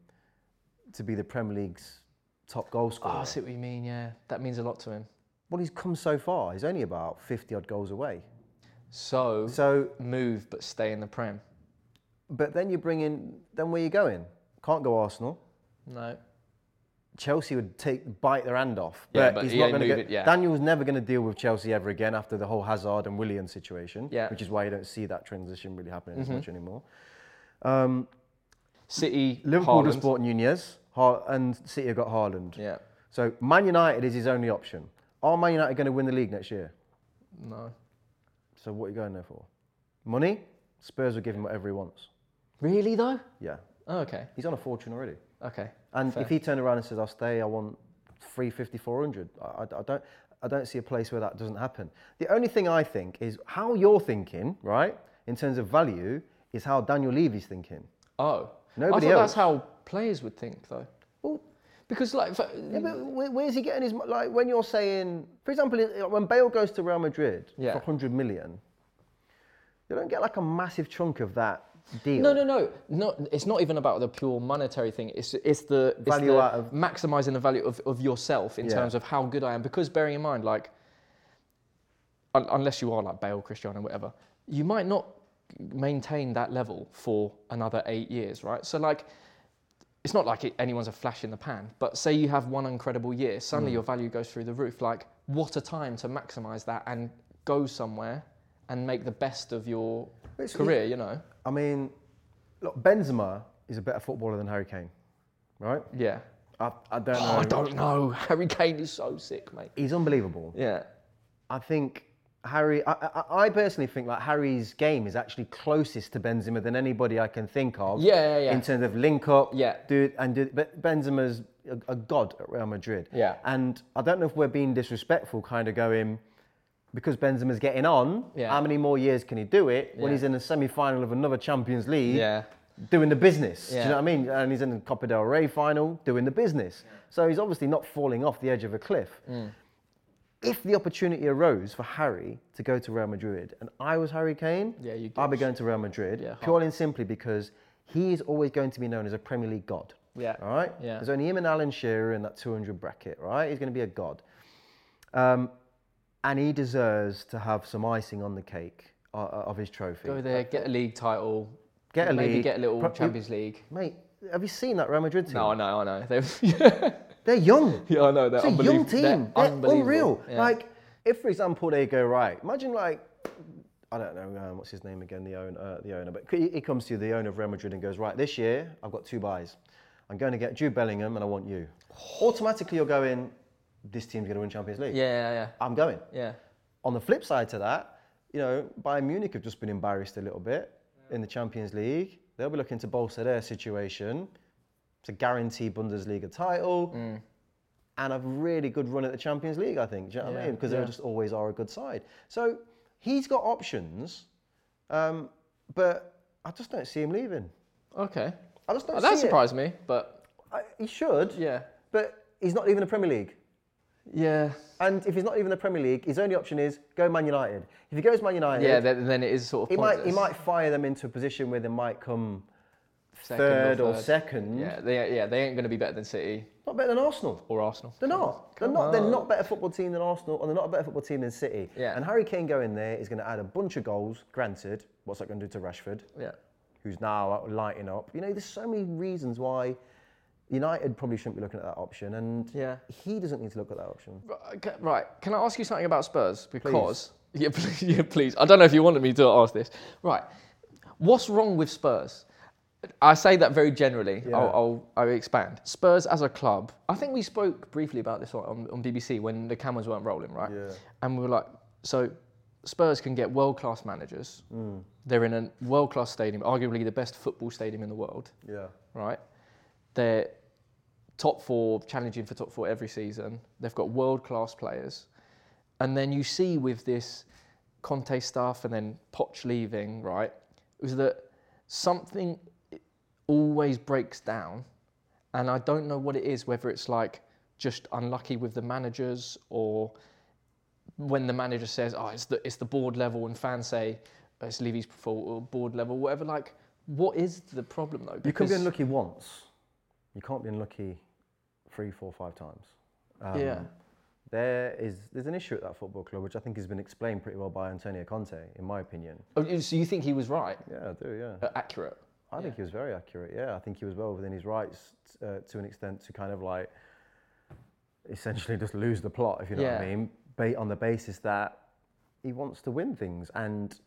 B: to be the Premier League's top goal
A: Oh,
B: scorer.
A: I see what you mean, yeah. That means a lot to him.
B: well, he's come so far. He's only about 50 odd goals away.
A: So,
B: So,
A: move but stay in the Prem.
B: But then you bring in, then where are you going? Can't go Arsenal.
A: No.
B: Chelsea would take bite their hand off.
A: Yeah,
B: but
A: but
B: he's
A: he
B: not going to get.
A: it, yeah.
B: Daniel's never going to deal with Chelsea ever again after the whole Hazard and Willian situation.
A: Yeah.
B: Which is why you don't see that transition really happening
A: Mm-hmm.
B: as much anymore. Um,
A: City,
B: Liverpool just
A: Haaland.
B: bought Nunez, Har- and City have got Haaland.
A: Yeah.
B: So Man United is his only option. Are Man United going to win the league next year?
A: No.
B: So what are you going there for? Money? Spurs will give him whatever he wants.
A: Really, though?
B: Yeah.
A: Oh, okay.
B: He's on a fortune already.
A: Okay.
B: And
A: Fair.
B: if he turned around and says, "I'll stay," I want 350, 400. I, I, I don't, I don't see a place where that doesn't happen. The only thing I think is how you're thinking, right, in terms of value, is how Daniel Levy's thinking.
A: Oh.
B: Nobody
A: I thought
B: else.
A: that's how players would think, though.
B: Well,
A: Because, like, for,
B: yeah, but where, where's he getting his like? When you're saying, for example, when Bale goes to Real Madrid
A: Yeah.
B: for 100 million, you don't get like a massive chunk of that deal.
A: No, no, no, no. It's not even about the pure monetary thing. It's it's the it's
B: Value
A: the
B: out of-
A: maximizing the value of, of yourself in
B: Yeah.
A: terms of how good I am. Because bearing in mind, like, un- unless you are like Bale, Cristiano, whatever, you might not maintain that level for another eight years, right? So like. It's not like it, anyone's a flash in the pan, but say you have one incredible year, suddenly hmm. your value goes through the roof. Like, what a time to maximize that and go somewhere and make the best of your
B: It's-
A: career. You know.
B: I mean, look, Benzema is a better footballer than Harry Kane, right?
A: Yeah.
B: I, I don't oh, know.
A: Oh, I don't know. Harry Kane is so sick, mate.
B: He's unbelievable.
A: Yeah.
B: I think Harry. I, I, I personally think like Harry's game is actually closest to Benzema than anybody I can think of.
A: Yeah, yeah, yeah.
B: In terms of link up.
A: Yeah.
B: Do and do, but Benzema's a, a god at Real Madrid.
A: Yeah.
B: And I don't know if we're being disrespectful, kind of going. Because Benzema's getting on,
A: Yeah.
B: how many more years can he do it when
A: Yeah.
B: he's in a semi-final of another Champions League?
A: Yeah.
B: doing the business. Do you know what I mean? And he's in the Copa del Rey final doing the business. So he's obviously not falling off the edge of a cliff.
A: Mm.
B: If the opportunity arose for Harry to go to Real Madrid and I was Harry Kane,
A: Yeah,
B: I'd be going to Real Madrid purely and simply because he is always going to be known as a Premier League god.
A: Yeah.
B: All right?
A: Yeah.
B: There's only him and Alan Shearer in that 200 bracket, right? He's going to be a god. Um, and he deserves to have some icing on the cake uh, of his trophy.
A: Go there, get a league title.
B: Get a league.
A: maybe
B: league.
A: get a little
B: Pro-
A: Champions League.
B: Mate, have you seen that Real Madrid team?
A: No, I know, I know. They've,
B: They're young.
A: yeah, I know. They're
B: It's a young team.
A: They're
B: They're,
A: unbelievable.
B: unreal.
A: Yeah.
B: Like, if for example they go right, imagine like, I don't know um, what's his name again, the owner, uh, the owner, but he, he comes to you, the owner of Real Madrid, and goes right. This year, I've got two buys. I'm going to get Jude Bellingham, and I want you. Automatically, you're going. This team's going to win Champions League.
A: yeah, yeah, yeah.
B: I'm going.
A: yeah.
B: On the flip side to that, you know, Bayern Munich have just been embarrassed a little bit in the Champions League. They'll be looking to bolster their situation to guarantee Bundesliga title and a really good run at the Champions League, I think. Do you know what I mean? Because
A: yeah.
B: they just always are a good side. So he's got options, um, but I just don't see him leaving.
A: Okay.
B: I just don't
A: Oh, that
B: it.
A: surprised me, but
B: I, he should,
A: yeah,
B: but he's not leaving the Premier League.
A: Yeah,
B: And if he's not even the Premier League, his only option is go Man United. If he goes Man United,
A: yeah. Then, then it is sort of.
B: he might he might fire them into a position where they might come
A: Second
B: third or,
A: third.
B: second.
A: Yeah, they yeah they ain't going to be better than City
B: Not better than Arsenal.
A: or Arsenal.
B: They're not. They're
A: Come
B: not. They're not a better football team than Arsenal, and they're not a better football team than City.
A: Yeah.
B: And Harry Kane going there is going to add a bunch of goals. Granted, what's that going to do to Rashford,
A: Yeah.
B: who's now lighting up? You know, there's so many reasons why United probably shouldn't be looking at that option, and
A: Yeah.
B: he doesn't need to look at that option.
A: Right. Can I ask you something about Spurs? Because yeah, please, yeah, please. I don't know if you wanted me to ask this. Right. What's wrong with Spurs? I say that very generally.
B: Yeah.
A: I'll, I'll, I'll expand. Spurs as a club. I think we spoke briefly about this on, on BBC when the cameras weren't rolling, right?
B: Yeah.
A: And we were like, so Spurs can get world class managers.
B: Mm.
A: They're in a world class stadium, arguably the best football stadium in the world
B: Yeah.
A: right? They're top four, challenging for top four every season. They've got world class players. And then you see with this Conte stuff and then Poch leaving, right, is that something always breaks down. And I don't know what it is, whether it's like just unlucky with the managers or when the manager says, oh, it's the, it's the board level and fans say, "Oh, it's Levy's fault or board level, whatever. Like, what is the problem though?
B: Because You can be unlucky once. You can't be unlucky three, four, five times. Um,
A: Yeah.
B: There is there's an issue at that football club which I think has been explained pretty well by Antonio Conte, in my opinion.
A: Oh, you- so you think he was right,
B: Yeah, I do. Yeah,
A: uh, accurate?
B: I think he was very accurate. Yeah, I think he was well within his rights uh, to an extent to kind of like essentially just lose the plot, if you know what I mean, ba- on the basis that he wants to win things. And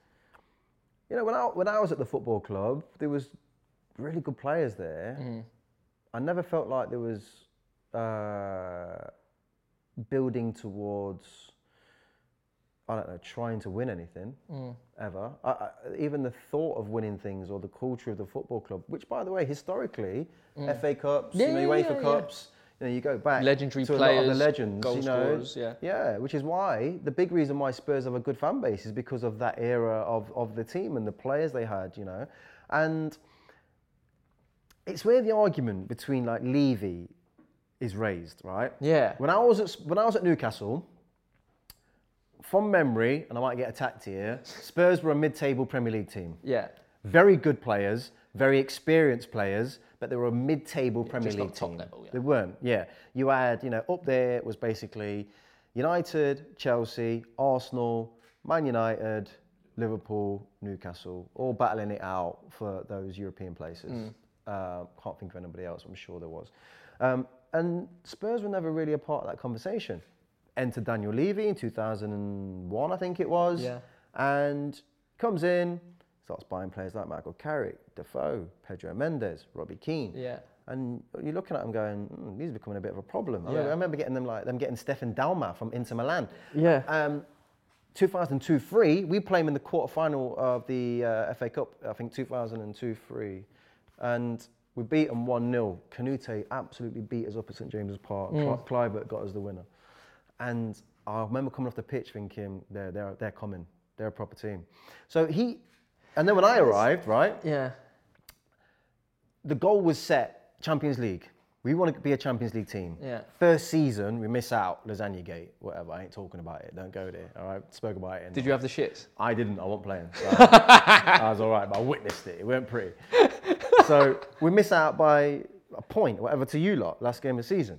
B: you know, when I when I was at the football club, there was really good players there.
A: Mm-hmm.
B: I never felt like there was uh, building towards. I don't know, trying to win anything
A: Mm.
B: ever. I, I, even the thought of winning things or the culture of the football club, which by the way, historically, FA Cups,
A: Mm. Yeah,
B: you know,
A: yeah,
B: UEFA
A: yeah.
B: Cups, you know, you go back
A: Legendary
B: to a lot of the
A: players,
B: legends,
A: goal
B: you know,
A: scorers, yeah.
B: yeah, which is why the big reason why Spurs have a good fan base is because of that era of, of the team and the players they had, you know, and it's where the argument between like Levy is raised, right?
A: Yeah.
B: When I was at when I was at Newcastle, from memory, and I might get attacked here, Spurs were a mid-table Premier League team.
A: Yeah.
B: Very good players, very experienced players, but they were a mid-table Premier
A: just not
B: League
A: top
B: team.
A: level, yeah.
B: They weren't. Yeah, you had you know up there was basically United, Chelsea, Arsenal, Man United, Liverpool, Newcastle, all battling it out for those European places.
A: Mm.
B: Uh, can't think of anybody else. I'm sure there was. Um, and Spurs were never really a part of that conversation. Enter Daniel Levy in 2001, I think it was.
A: Yeah.
B: and comes in, starts buying players like Michael Carrick, Defoe, Pedro Mendes, Robbie Keane.
A: Yeah.
B: And you're looking at them going, mm, these are becoming a bit of a problem. I,
A: Yeah.
B: remember, I remember getting them like them getting Stephane Dalmat from Inter Milan.
A: Yeah.
B: Um, 2002-3, we play him in the quarterfinal of the uh, FA Cup. I think 2002-3, and we beat them 1-0. Kanoute absolutely beat us up at St James's Park. Mm. Kluivert got us the winner, and I remember coming off the pitch thinking, they're they're they're coming. They're a proper team. So he, and then when I arrived, right,
A: Yeah.
B: the goal was set Champions League. We want to be a Champions League team.
A: Yeah.
B: First season, we miss out. Lasagna Gate, whatever. I ain't talking about it. Don't go there. All right. Spoke about it. in-
A: Did you have the shits?
B: I didn't. I wasn't playing. So I was all right, but I witnessed it. It weren't pretty. So we miss out by a point, whatever, to you lot. Last game of the season.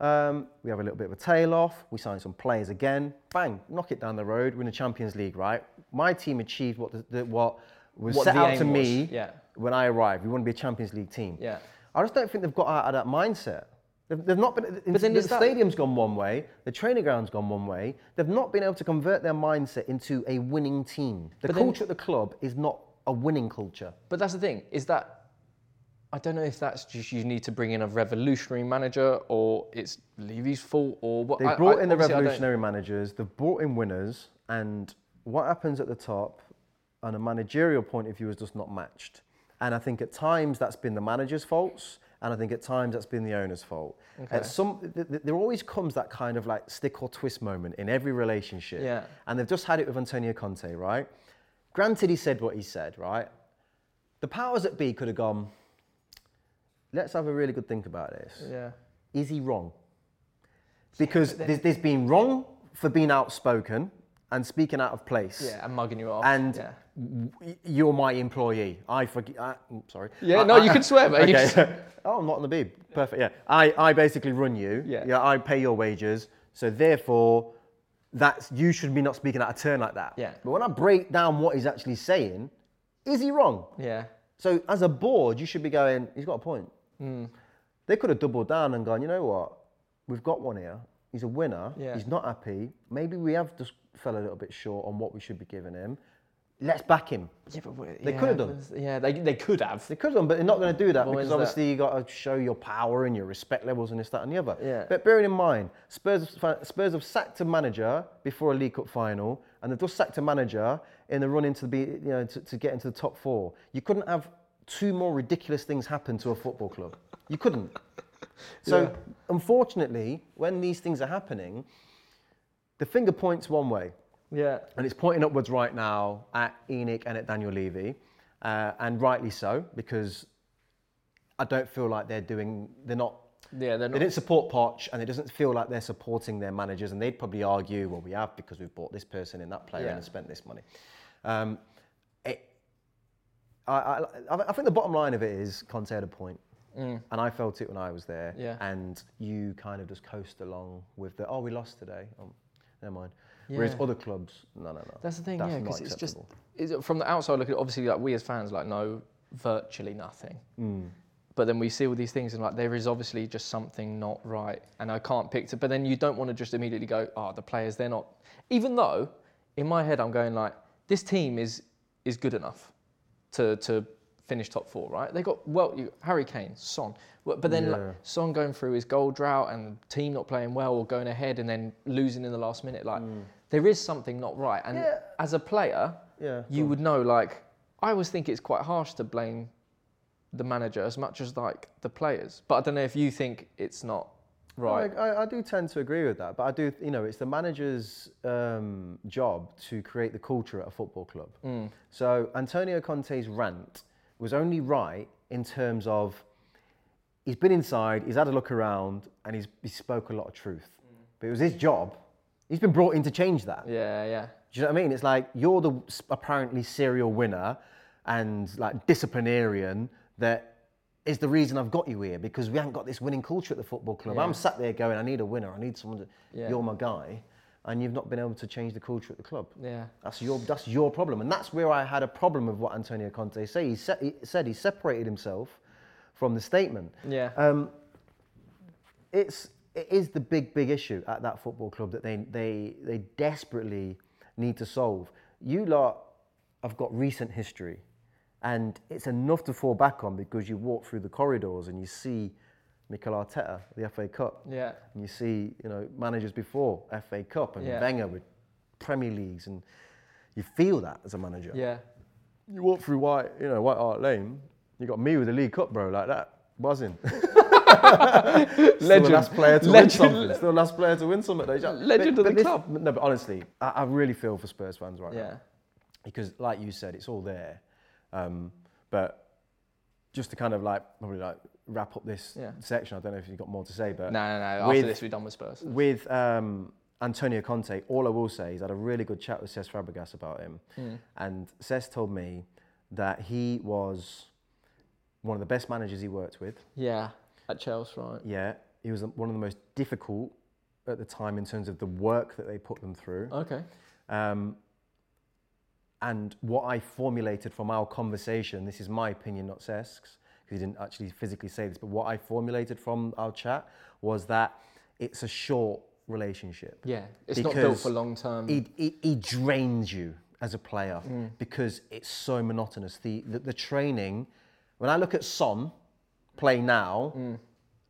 B: Um, we have a little bit of a tail off. We sign some players again. Bang, knock it down the road. We're in the Champions League, right? My team achieved what the, the, what was
A: What
B: set out to
A: was,
B: me
A: yeah.
B: when I arrived. We want to be a Champions League team.
A: Yeah.
B: I just don't think they've got out of that mindset. They've, they've not been.
A: But then
B: the stadium's gone one way. The training ground's gone one way. They've not been able to convert their mindset into a winning team. The
A: But then-
B: culture at the club is not a winning culture.
A: But that's the thing, is that I don't know if that's just you need to bring in a revolutionary manager or it's Levy's fault or what.
B: They've
A: I-
B: brought
A: I-
B: in the
A: obviously I don't-
B: revolutionary managers. They've brought in winners, and what happens at the top, on a managerial point of view, is just not matched. And I think at times that's been the manager's faults, and I think at times that's been the owner's fault. At some, th- th- there always comes that kind of like stick or twist moment in every relationship.
A: Yeah.
B: And they've just had it with Antonio Conte, right? Granted, he said what he said, right? The powers that be could have gone. Let's have a really good think about this
A: Yeah.
B: is he wrong? Because there's, there's been wrong for being outspoken and speaking out of place.
A: Yeah, and mugging you off.
B: And
A: yeah.
B: w- you're my employee. I forget. I, mm, sorry.
A: Yeah,
B: I-
A: no,
B: I-
A: you can swear, mate.
B: Okay. oh, I'm not on the beeb. Perfect. Yeah. I, I basically run you.
A: Yeah.
B: Yeah. I pay your wages. So therefore, that's you should be not speaking out of turn like that.
A: Yeah.
B: But when I break down what he's actually saying, is he wrong?
A: Yeah.
B: So as a board, you should be going, he's got a point.
A: Hmm.
B: They could have doubled down and gone, you know what? We've got one here. He's a winner.
A: Yeah.
B: He's not happy. Maybe we have just fell a little bit short on what we should be giving him. Let's back him.
A: Yeah, but
B: They
A: yeah,
B: could have done.
A: Yeah, they, they could have.
B: They could have done, but they're not going to do that
A: Well,
B: because
A: that?
B: obviously you got to show your power and your respect levels and this, that, and the other.
A: Yeah.
B: But bearing in mind, Spurs, Spurs have sacked a manager before a League Cup final, and they've just sacked a manager in the run into the, you know, to, to get into the top four. You couldn't have two more ridiculous things happen to a football club. You couldn't. So,
A: Yeah.
B: unfortunately, when these things are happening, the finger points one way.
A: Yeah.
B: And it's pointing upwards right now at ENIC and at Daniel Levy, uh, and rightly so, because I don't feel like they're doing, they're not,
A: Yeah, they're not.
B: they didn't support Poch, and it doesn't feel like they're supporting their managers, and they'd probably argue, well, we have because we've bought this person and that player
A: Yeah.
B: and spent this money. Um, I, I, I think the bottom line of it is Conte had a point. And I felt it when I was there.
A: Mm. Yeah.
B: And you kind of just coast along with the, oh, we lost today. Oh, never mind. Whereas other clubs, no, no, no.
A: That's the thing,
B: That's
A: yeah, because it's just
B: acceptable.
A: is it, from the outside looking. Obviously, like we as fans, like know virtually nothing.
B: Mm.
A: But then we see all these things and like there is obviously just something not right, and I can't picture. But then you don't want to just immediately go, oh, the players they're not. Even though in my head I'm going like, this team is is good enough to to finish top four, right? They got well, you, Harry Kane, Son, but then like, Son going through his goal drought and the team not playing well or going ahead and then losing in the last minute, like there is something not right. And
B: Mm. Yeah.
A: as a player,
B: Yeah,
A: you would know. Like I always think it's quite harsh to blame the manager as much as like the players. But I don't know if you think it's not right.
B: I, I, I do tend to agree with that, but I do, you know, it's the manager's um, job to create the culture at a football club.
A: Mm.
B: So Antonio Conte's rant was only right in terms of he's been inside, he's had a look around, and he's, he spoke a lot of truth. But it was his job. He's been brought in to change that.
A: Yeah, yeah.
B: Do you know what I mean? It's like you're the apparently serial winner and like disciplinarian that is the reason I've got you here because we haven't got this winning culture at the football club. I'm sat there going, I need a winner. I need someone to.
A: Yeah.
B: You're my guy, and you've not been able to change the culture at the club.
A: Yeah.
B: That's your that's your problem, and that's where I had a problem with what Antonio Conte say. He, se- he said he separated himself from the statement.
A: Yeah.
B: Um, it's it is the big big issue at that football club that they they they desperately need to solve. you lot have got recent history, and it's enough to fall back on because you walk through the corridors and you see Mikel Arteta, the FA Cup,
A: Yeah.
B: and you see you know managers before FA Cup and
A: Yeah.
B: Wenger with Premier Leagues, and you feel that as a manager.
A: Yeah.
B: You walk through White, you know, White Hart Lane. You got me with the League Cup, bro, like that, buzzing. Still the
A: Legend.
B: last player to win
A: Legend.
B: something. Still the last player to win something.
A: Legend of the
B: this-
A: club.
B: No, but honestly, I, I really feel for Spurs fans right now
A: Yeah.
B: because, like you said, it's all there. Um, but just to kind of like probably like wrap up this
A: Yeah.
B: section, I don't know if you've got more to say, but
A: No, no, no. After
B: with-
A: this, we're done with Spurs.
B: with um, Antonio Conte, all I will say is I had a really good chat with Cesc Fabregas about him,
A: Hmm.
B: and Cesc told me that he was one of the best managers he worked with.
A: Yeah. At Chelsea, right?
B: Yeah, he was one of the most difficult at the time in terms of the work that they put them through.
A: Okay.
B: Um, and what I formulated from our conversation, this is my opinion, not Cesc's, because he didn't actually physically say this, but what I formulated from our chat was that it's a short relationship.
A: Yeah. It's not built for long term.
B: It, it, it drains you as a player mm. because it's so monotonous. The, the, the training, when I look at Son play now, mm.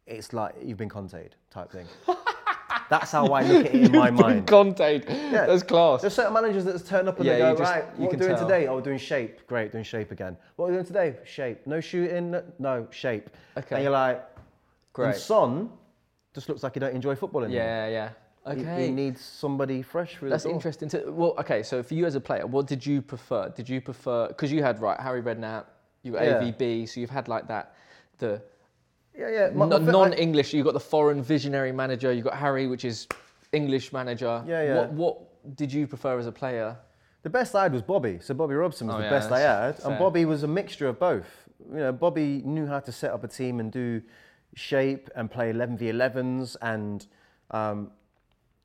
B: it's like you've been contained type thing. That's how I look at it in my mind.
A: Conte. That's class.
B: There's certain managers that turn up and
A: Yeah,
B: they go,
A: you just-
B: right,
A: you
B: what are
A: can
B: we doing
A: tell.
B: today? Oh, we're doing shape. Great, doing shape again. What are we doing today? Shape. No shooting? No- shape.
A: Okay.
B: And you're like,
A: Great.
B: and Son just looks like he don't enjoy football anymore.
A: Yeah, yeah. Okay.
B: He, needs somebody fresh through
A: That's interesting. To, well, okay. So for you as a player, what did you prefer? Did you prefer because you had right Harry Redknapp, you got
B: Yeah.
A: AVB, so you've had like that the
B: Yeah, yeah. my- my
A: non-
B: fir- I-
A: non-English. You got the foreign visionary manager. you've got Harry, which is English manager.
B: Yeah, yeah.
A: What what did you prefer as a player?
B: The best I had was Bobby. So Bobby Robson was
A: Oh,
B: the
A: yeah,
B: best I had,
A: fair.
B: and Bobby was a mixture of both. You know, Bobby knew how to set up a team and do shape and play 11 v 11s, and um,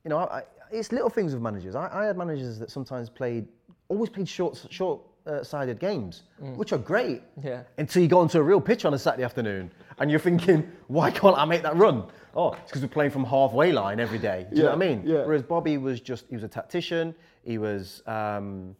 B: you know, I, I, it's little things with managers. I, I had managers that sometimes played, always played short, short. Uh, sided games, which are great
A: Mm. Yeah.
B: until you go onto a real pitch on a Saturday afternoon and you're thinking, why can't I make that run? Oh, it's because we're playing from halfway line every day. Do you know what I mean?
A: yeah.
B: Whereas Bobby was just, he was a tactician. He was, um,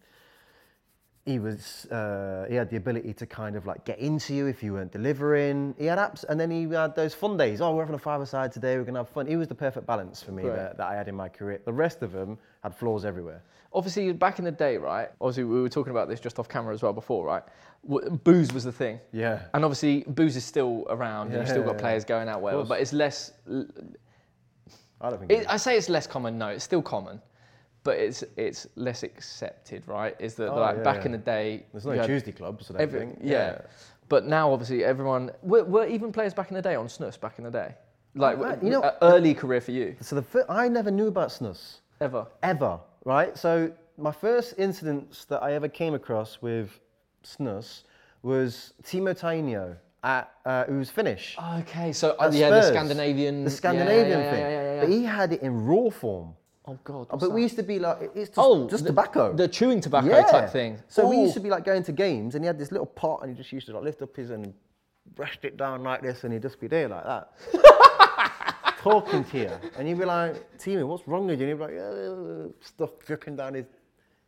B: he was, uh, he had the ability to kind of like get into you if you weren't delivering. He had apps, and then he had those fun days. Oh, we're having a five-a-side today. We're gonna have fun. He was the perfect balance for me
A: Right.
B: that, that I had in my career. The rest of them had flaws everywhere.
A: Obviously, back in the day, right? Obviously, we were talking about this just off camera as well before, right? W- Booze was the thing.
B: Yeah.
A: And obviously, booze is still around, and you've still got
B: Yeah.
A: players going out,
B: course.
A: But it's less.
B: I don't think.
A: It, I say it's less common. No, it's still common, but it's it's less accepted, right? Is that
B: Oh,
A: like
B: yeah,
A: back
B: yeah.
A: in the day?
B: There's no Tuesday clubs, I don't
A: every-
B: think.
A: yeah. But now, obviously, everyone were, were even players back in the day on snus back in the day, like w-
B: you know-
A: early career for you
B: So the fir- I never knew about snus.
A: ever.
B: ever, right? So my first incidents that I ever came across with snus was Teemu Tainio at uh, who was Finnish.
A: Okay, so uh, yeah, the Scandinavian,
B: the
A: yeah,
B: Scandinavian
A: yeah,
B: thing.
A: Yeah, yeah, yeah,
B: But he had it in raw form.
A: Oh god,
B: but
A: what's
B: we used to be like, it's just,
A: oh
B: just
A: the,
B: tobacco.
A: the chewing tobacco
B: yeah.
A: type thing.
B: So we used to be like going to games, and he had this little pot, and he just used to like lift up his and brush it down like this, and he'd just be there like that. Talking to you, and you'd be like, Teemu, what's wrong with you? And he'd be like, "Uh," stuff dripping down his,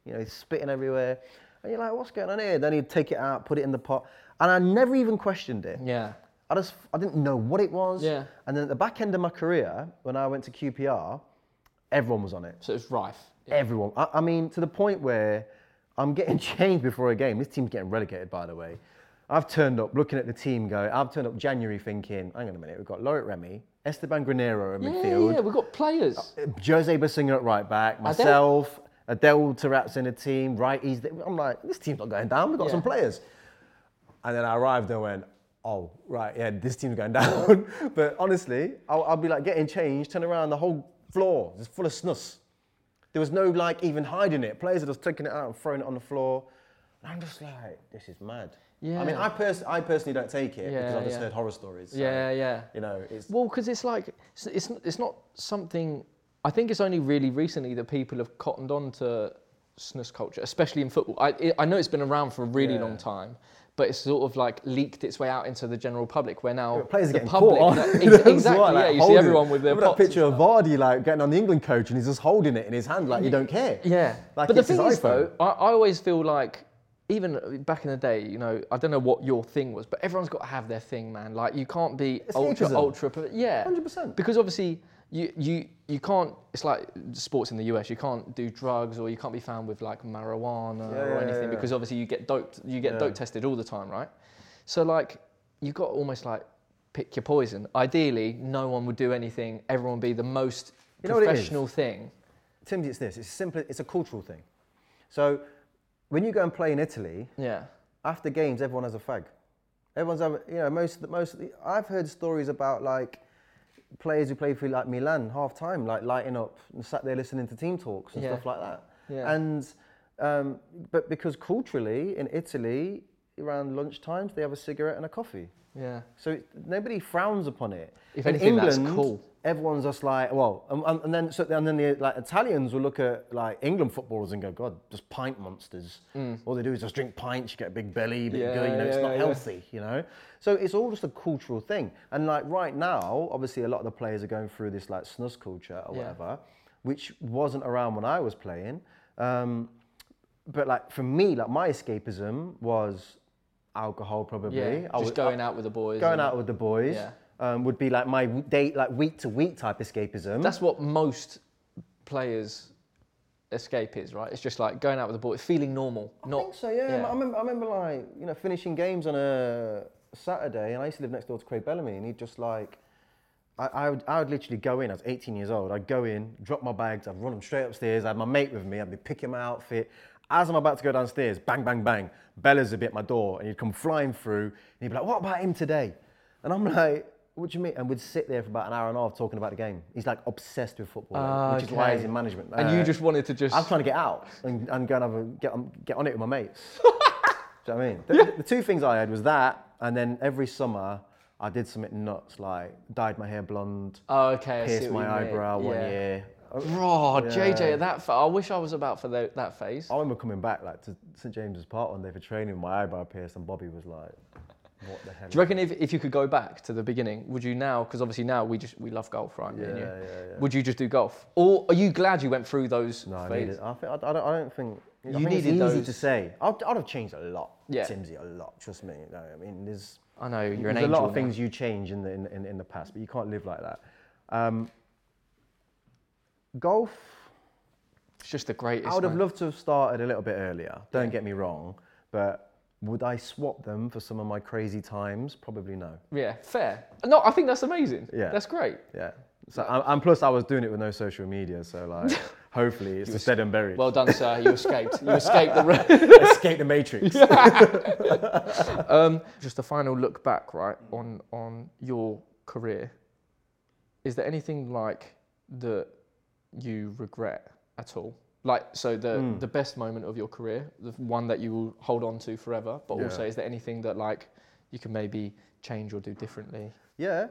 B: you know, he's spitting everywhere. And you're like, what's going on here? Then he'd take it out, put it in the pot, and I never even questioned it.
A: Yeah.
B: I just I didn't know what it was.
A: Yeah.
B: And then at the back end of my career, when I went to QPR, everyone was on it.
A: So it's rife.
B: Everyone. I, I mean, to the point where I'm getting changed before a game. This team's getting relegated, by the way. I've turned up looking at the team going, I've turned up January thinking, hang on a minute, we've got Loic Remy, Esteban Granero in
A: Yeah,
B: midfield,
A: yeah, we've got players.
B: Uh, Jose Bosingwa at right back, myself, Adel Taarabt's in the team, right? He's the, I'm like, this team's not going down, we've got
A: Yeah.
B: some players. And then I arrived and went, oh, right, yeah, this team's going down. but honestly, I'll, I'll be like getting changed, turn around, the whole floor is full of snus. There was no like even hiding it. Players are just taking it out and throwing it on the floor. And I'm just like, this is mad. Yeah. I mean,
A: Yeah.
B: I, pers- I personally don't take it because I've just
A: yeah.
B: heard horror stories. so,
A: yeah, yeah.
B: You know, it's
A: Well, because it's like it's, it's it's not something. I think it's only really recently that people have cottoned on to snus culture, especially in football. I I know it's been around for a really
B: Yeah.
A: long time, but it's sort of like leaked its way out into the general public. Where now
B: Players are
A: the public,
B: caught on.
A: Ex- exactly,
B: why, like,
A: yeah. You see everyone
B: it.
A: with their
B: Remember that picture of Vardy like getting on the England coach and he's just holding it in his hand like you don't care.
A: Yeah,
B: Like
A: but the thing is, though, I, I always feel like, even back in the day, you know, I don't know what your thing was, but everyone's got to have their thing, man. Like you can't be ultra,
B: Escapism.
A: ultra, but yeah,
B: 100%.
A: Because obviously, you you you can't. It's like sports in the US. You can't do drugs or you can't be found with like marijuana
B: Yeah,
A: or anything
B: yeah, yeah.
A: because obviously you get doped. You get dope tested all the time, right? So like, you got almost like pick your poison. Ideally, no one would do anything. Everyone would be the most
B: You know what it is?
A: professional thing.
B: Timbsy, it's this. It's simply it's a cultural thing. So when you go and play in Italy,
A: Yeah.
B: after games, everyone has a fag. Everyone's having, you know, most of the, most. I've heard stories about like players who play for like Milan half time, like lighting up and sat there listening to team talks and
A: Yeah.
B: stuff like that.
A: Yeah.
B: And um, but because culturally in Italy, around lunch times they have a cigarette and a coffee.
A: Yeah.
B: So it, nobody frowns upon it.
A: If
B: In
A: anything, that's cool.
B: Everyone's just like, well, and, and- then so, and then the like Italians will look at like England footballers and go, God, just pint monsters. All they do is just drink pints. You get a big belly,
A: Mm. Yeah,
B: you know, it's not
A: yeah.
B: healthy. You know, so it's all just a cultural thing. And like right now, obviously, a lot of the players are going through this like snus culture or
A: Yeah.
B: whatever, which wasn't around when I was playing. Um, but like for me, like my escapism was alcohol probably.
A: Yeah.
B: I
A: Just
B: was-
A: going out with the boys.
B: going out with the boys
A: Yeah.
B: Um, would be like my date, like week to week type escapism.
A: That's what most players escape is, right? It's just like going out with the boys, feeling normal.
B: I
A: not
B: think so. Yeah, I remember. I remember like you know finishing games on a Saturday, and I used to live next door to Craig Bellamy, and he'd just like. I, I, would, I would literally go in, I was 18 years old, I'd go in, drop my bags, I'd run them straight upstairs, I had my mate with me, I'd be picking my outfit. As I'm about to go downstairs, bang, bang, bang, Bellers would be at my door, and he'd come flying through, and he'd be like, what about him today? And I'm like, what do you mean? And we'd sit there for about an hour and a half talking about the game. He's like obsessed with football,
A: Ah,
B: which is why he's in management.
A: And you
B: Uh,
A: just wanted to just.
B: I'm trying to get out and, and go and have a, get, on, get on it with my mates. Do you know what I mean? The, the two things I had was that, and then every summer I did something nuts, like dyed my hair blonde,
A: oh, okay. I see
B: pierced my
A: you mean.
B: eyebrow one
A: Yeah.
B: year.
A: JJ,
B: Yeah.
A: at that fa- I wish I was about for tho- that phase.
B: I remember coming back like to St James's Park one day for training, with my eyebrow pierced, and Bobby was like, "What the hell?"
A: Do you reckon if, if you could go back to the beginning, would you now? Because obviously now we just we love golf, right? me and you.
B: Yeah, yeah, yeah.
A: Would you just do golf, or are you glad you went through those
B: No, I
A: phases?
B: needed. I, think, I, I, don't, I don't think. I
A: You
B: think it's
A: needed
B: easy
A: those-
B: to say. I'd, I'd have changed a lot.
A: Yeah.
B: Timbsy, a lot. Trust me. No, I mean, there's.
A: I know you're an
B: There's
A: angel.
B: a lot of
A: now.
B: things you change in the in, in, in the past, but you can't live like that. Um, golf,
A: It's just the greatest.
B: I would have
A: man.
B: loved to have started a little bit earlier. Don't get me wrong, but would I swap them for some of my crazy times? Probably no.
A: Yeah, fair. No, I think that's amazing.
B: Yeah.
A: that's great.
B: Yeah. So and, and plus, I was doing it with no social media, so like, hopefully, it's just dead and buried.
A: Well done, sir. You escaped. You escaped the.
B: Escape the matrix.
A: um, just a final look back, right, on on your career. Is there anything like that you regret at all? Like, so the
B: Hmm.
A: the best moment of your career, the one that you will hold on to forever. But
B: Yeah.
A: also, is there anything that like you can maybe change or do differently?
B: Yeah,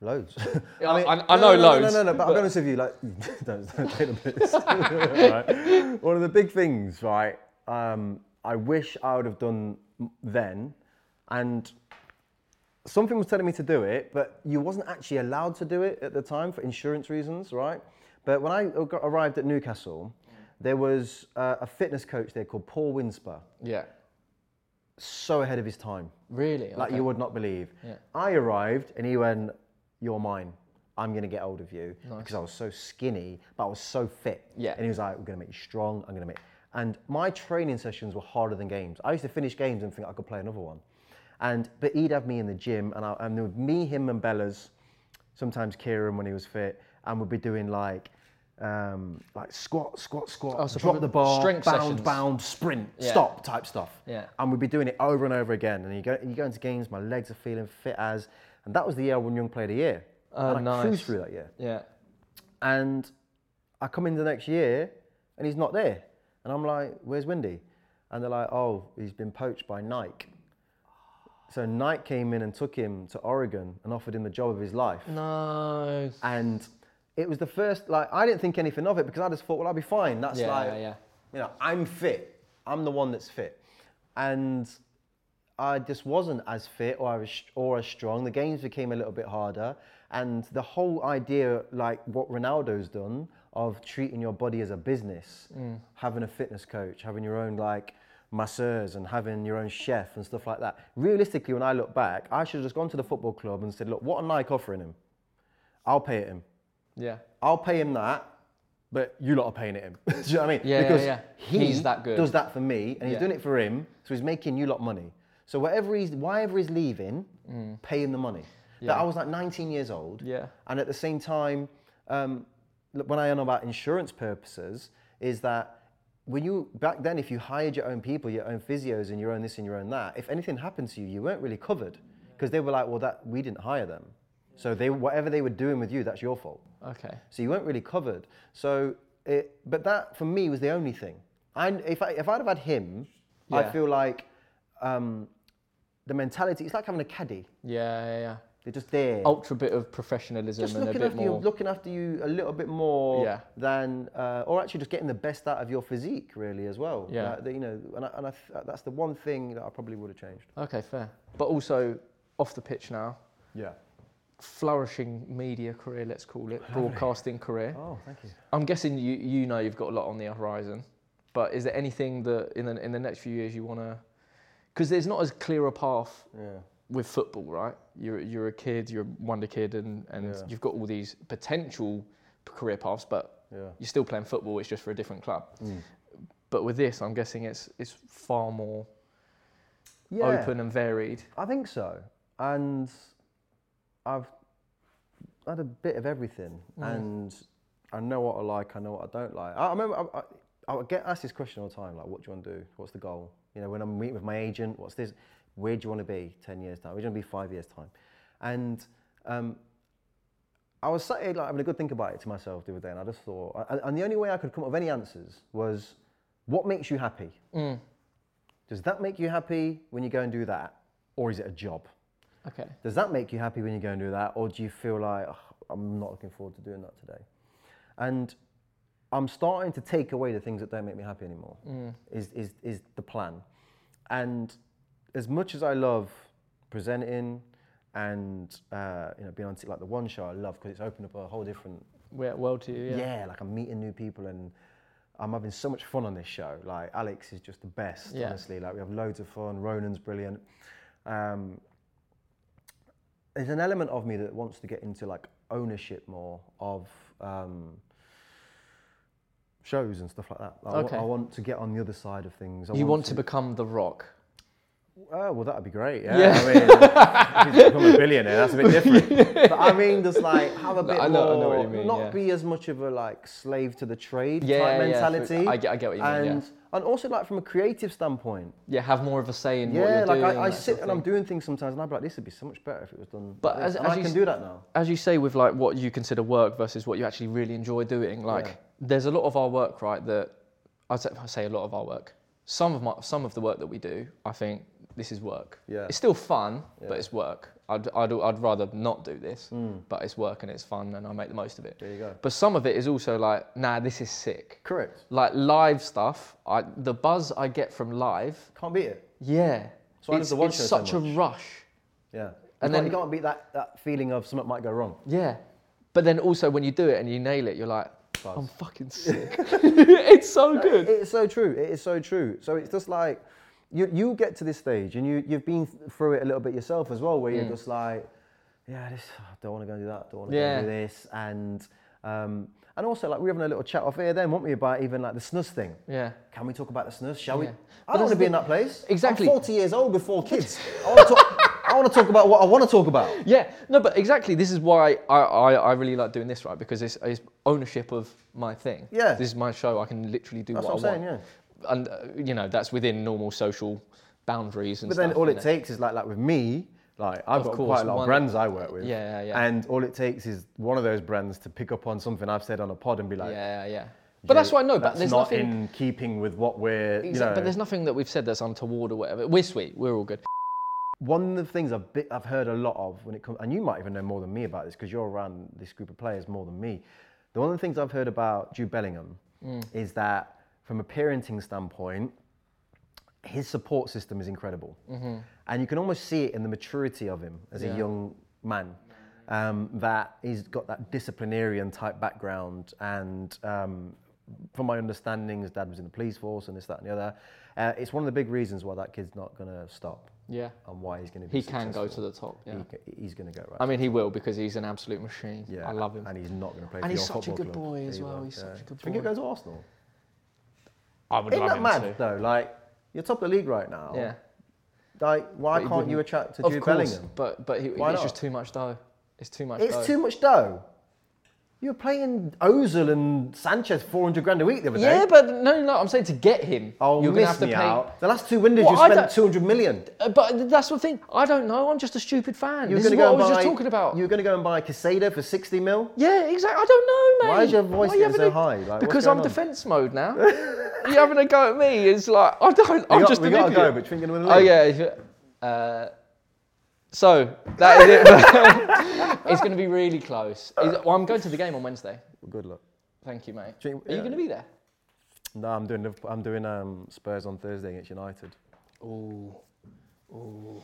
B: loads.
A: Yeah, I- I know
B: no,
A: loads,
B: No, no, no, but, I'll be honest with you, like, don't, don't take the piss. right? One of the big things, right? Um, I wish I would have done then, and something was telling me to do it, but you wasn't actually allowed to do it at the time for insurance reasons, right? But when I got, arrived at Newcastle, there was uh, a fitness coach there called Paul Winsper,
A: Yeah.
B: so ahead of his time
A: Really?
B: like
A: Okay.
B: you would not believe.
A: Yeah.
B: I arrived and he went, "You're mine. I'm gonna get hold of you because I was so skinny, but I was so fit."
A: Yeah.
B: And he was like, "We're gonna make you strong. I'm gonna make." And my training sessions were harder than games. I used to finish games and think I could play another one. And but he'd have me in the gym, and I, and there would me, him, and Bellers, sometimes Kieron when he was fit, and we'd be doing like. Um, like squat, squat, squat,
A: Oh, so
B: drop the bar,
A: strength
B: bound,
A: sessions.
B: bound, sprint,
A: Yeah.
B: stop type stuff
A: Yeah.
B: and we'd be doing it over and over again. And you go, you go into games, my legs are feeling fit as, and that was the year I won Young Player of the Year.
A: Oh,
B: and I cruised
A: nice.
B: through that year.
A: Yeah.
B: And I come in the next year, and he's not there. And I'm like, "Where's Windy?" And they're like, "Oh, he's been poached by Nike." So Nike came in and took him to Oregon and offered him the job of his life.
A: No.
B: And it was the first, like, I didn't think anything of it because I just thought, well, I'll be fine. That's
A: Yeah,
B: like,
A: yeah.
B: you know, I'm fit. I'm the one that's fit. And I just wasn't as fit or I was or as strong. The games became a little bit harder, and the whole idea, like what Ronaldo's done, of treating your body as a business, mm. having a fitness coach, having your own like masseurs and having your own chef and stuff like that. Realistically, when I look back, I should have just gone to the football club and said, "Look, what are Nike offering him? I'll pay it him.
A: Yeah.
B: I'll pay him that." But you lot are paying it him. Do you know what I mean?
A: Yeah, yeah,
B: because
A: yeah.
B: he
A: He's that good.
B: does that for me, and he's
A: Yeah.
B: doing it for him, so he's making you lot money. So whatever he's, whatever he's leaving, pay him the money. That
A: Mm.
B: I was like 19 years old,
A: Yeah.
B: and at the same time, um, look, when I know about insurance purposes, is that when you back then, if you hired your own people, your own physios, and your own this and your own that, if anything happened to you, you weren't really covered because they were like, well, that we didn't hire them, so they whatever they were doing with you, that's your fault.
A: Okay.
B: So you weren't really covered. So, it, but that for me was the only thing. I, if, I, if I'd have had him, I feel like um, the mentality, it's like having a caddy.
A: Yeah, yeah, yeah.
B: They're just there.
A: Ultra bit of professionalism
B: just
A: and a
B: looking
A: bit
B: after, you, looking after you a little bit more
A: Yeah.
B: than, uh, or actually just getting the best out of your physique, really, as well.
A: Yeah.
B: Like, you know, and, I, and I, th- that's the one thing that I probably would have changed.
A: Okay, fair. But also off the pitch now,
B: Yeah.
A: Flourishing media career, let's call it, broadcasting career.
B: Oh, thank you.
A: I'm guessing you you know you've got a lot on the horizon, but is there anything that in the in the next few years you want to? Because there's not as clear a path
B: Yeah.
A: with football, right? You're you're a kid, you're a wonder kid, and and
B: Yeah.
A: you've got all these potential career paths, but
B: Yeah.
A: you're still playing football. It's just for a different club.
B: Mm.
A: But with this, I'm guessing it's it's far more
B: Yeah.
A: open and varied.
B: I think so. And I've had a bit of everything.
A: Mm.
B: And I know what I like, I know what I don't like. I, I remember I, I, I get asked this question all the time like, what do you want to do? What's the goal? You know, when I'm meeting with my agent, what's this? Where do you want to be 10 years' time? Where do you want to be five years' time? And um, I was sat here like, having a good think about it to myself the other day, and I just thought, and, and the only way I could come up with any answers was, what makes you happy?
A: Mm.
B: Does that make you happy when you go and do that? Or is it a job?
A: Okay.
B: Does that make you happy when you go and do that? Or do you feel like, "Ugh, I'm not looking forward to doing that today? And I'm starting to take away the things that don't make me happy anymore, is, is, is the plan. And as much as I love presenting and uh, you know, being on t- like the one show I love because it's opened up a whole different
A: We're well to you.
B: yeah. like I'm meeting new people and I'm having so much fun on this show. Like Alex is just the best,
A: Yeah.
B: honestly. Like we have loads of fun. Ronan's brilliant. Um, there's an element of me that wants to get into like ownership more of um, shows and stuff like that. I
A: Okay.
B: I want to get on the other side of things. I
A: You want to become the rock.
B: Oh, well, that'd be great. Yeah. I mean, if you become a billionaire, that's a bit different. But I mean, just like have a bit
A: I know- I
B: more,
A: know what you mean,
B: not
A: yeah.
B: be as much of a like slave to the trade
A: Yeah,
B: type
A: yeah,
B: mentality.
A: I get- I get what you mean, yeah.
B: And and also like from a creative standpoint.
A: Yeah, have more of a say in what
B: Yeah,
A: you're
B: like
A: doing.
B: I, I
A: that
B: sit
A: of
B: and I'm
A: thing.
B: doing things sometimes, and I'm like, this would be so much better if it was done.
A: But
B: like this.
A: as-
B: and
A: as
B: I
A: you
B: can
A: s-
B: do that now.
A: as you say with like what you consider work versus what you actually really enjoy doing like
B: Yeah.
A: there's a lot of our work right that I say, I say a lot of our work some of my some of the work that we do I think this is work
B: Yeah.
A: it's still fun
B: Yeah.
A: but it's work I'd, I'd, I'd rather not do this hmm. but it's work and it's fun and I make the most of it
B: There you go.
A: but some of it is also like nah this is sick
B: Correct.
A: like live stuff I, the buzz I get from live
B: Can't beat it.
A: yeah
B: So
A: it's, it's
B: show so
A: such a rush
B: Yeah.
A: And then-
B: then you can't beat that, that feeling of something might go wrong.
A: Yeah. But then also when you do it and you nail it, you're like,
B: Buzz.
A: I'm fucking sick. it's so good.
B: It's so true. It is so true. So it's just like you you get to this stage and you you've been through it a little bit yourself as well, where you're just like, yeah, this I don't want to go and do that. Don't want to
A: Yeah.
B: go do this. And um, and also like we're having a little chat off here. Then, weren't we, about even like the snus thing?
A: Yeah.
B: Can we talk about the snus? Shall
A: Yeah.
B: we?
A: But
B: I don't want to be in that place.
A: Exactly.
B: I'm 40 years old with four kids. I want to talk. I want to talk about what I want to talk about.
A: Yeah, no, but exactly. This is why I, I, I really like doing this, right? Because it's, it's ownership of my thing.
B: Yeah.
A: This is my show. I can literally do
B: That's
A: what,
B: what I'm
A: I
B: saying,
A: want. And, uh, you know, that's within normal social boundaries and
B: But
A: stuff.
B: then all it takes is like like with me, like I've
A: Of
B: got
A: course,
B: quite a lot
A: one-
B: of brands I work with.
A: Yeah, yeah, yeah.
B: And all it takes is one of those brands to pick up on something I've said on a pod and be like,
A: Yeah, yeah. But that's what I know. But there's
B: not
A: nothing.
B: in keeping with what we're. You know,
A: But there's nothing that we've said that's untoward or whatever. We're sweet. We're all good.
B: one of the things I've, bit, I've heard a lot of when it comes, and you might even know more than me about this because you're around this group of players more than me. The one of the things I've heard about Jude Bellingham
A: Mm.
B: is that from a parenting standpoint, his support system is incredible, and you can almost see it in the maturity of him as
A: Mm-hmm. Yeah.
B: a young man. Um, that he's got that disciplinarian type background, and um, from my understanding, his dad was in the police force and this, that, and the other. Uh, it's one of the big reasons why that kid's not going to stop
A: Yeah.
B: and why he's going to be.
A: He can go to the top. Yeah.
B: He he's going to go right.
A: I mean, he will because he's an absolute machine.
B: yeah,
A: I love him.
B: and he's not going to play.
A: And he's such a good
B: club.
A: boy as
B: He
A: well, he's such a good
B: Do you think
A: boy.
B: goes to Arsenal?
A: I would
B: Isn't
A: love
B: that
A: him
B: mad
A: to.
B: though? Like you're top of the league right now.
A: Yeah.
B: Like why
A: But he
B: can't you
A: wouldn't-
B: attract to
A: Of
B: Jude
A: course,
B: Bellingham?
A: but but he,
B: Why
A: it's
B: not?
A: just too much dough. It's too much.
B: It's
A: dough.
B: too much dough. You were playing Ozil and Sanchez 400 grand a week the other day.
A: Yeah, but no, no, I'm saying to get him,
B: Oh,
A: you're
B: miss
A: gonna have to pay.
B: out. The last two windows
A: What,
B: you
A: I
B: spent 200 million.
A: Uh, But that's the thing. I don't know. I'm just a stupid fan.
B: You're
A: this is what I was
B: and
A: just talking about.
B: You're going to go and buy Casada for 60 mil.
A: Yeah, exactly. I don't know, mate.
B: Why is your voice
A: you
B: so
A: a-
B: high? Like,
A: because I'm
B: on?
A: defence mode now. You're having a go at me. It's like I don't. I'm
B: got,
A: just
B: we
A: an
B: got to
A: idiot.
B: go, but you think you're going to win
A: Oh yeah. Uh, so that is it. it's going to be really close. Is- well, I'm going to the game on Wednesday.
B: Good luck.
A: Thank you, mate.
B: You-
A: Are you going to be there?
B: No, I'm doing I'm doing um, Spurs on Thursday against United.
A: Ooh, ooh,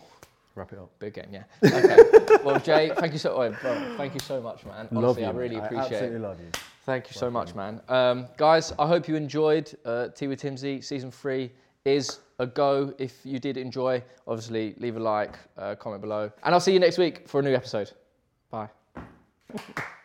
B: Wrap it up.
A: big game, yeah. Okay. well, Jay, thank you so. Oh, bro, thank you so much, man. Honestly,
B: love you.
A: I really appreciate
B: I absolutely
A: it.
B: love you.
A: Thank you so much, man. Um, guys, I hope you enjoyed uh, Tea with Timbsy. Season three is a go. If you did enjoy, obviously leave a like, uh, comment below, and I'll see you next week for a new episode. Bye.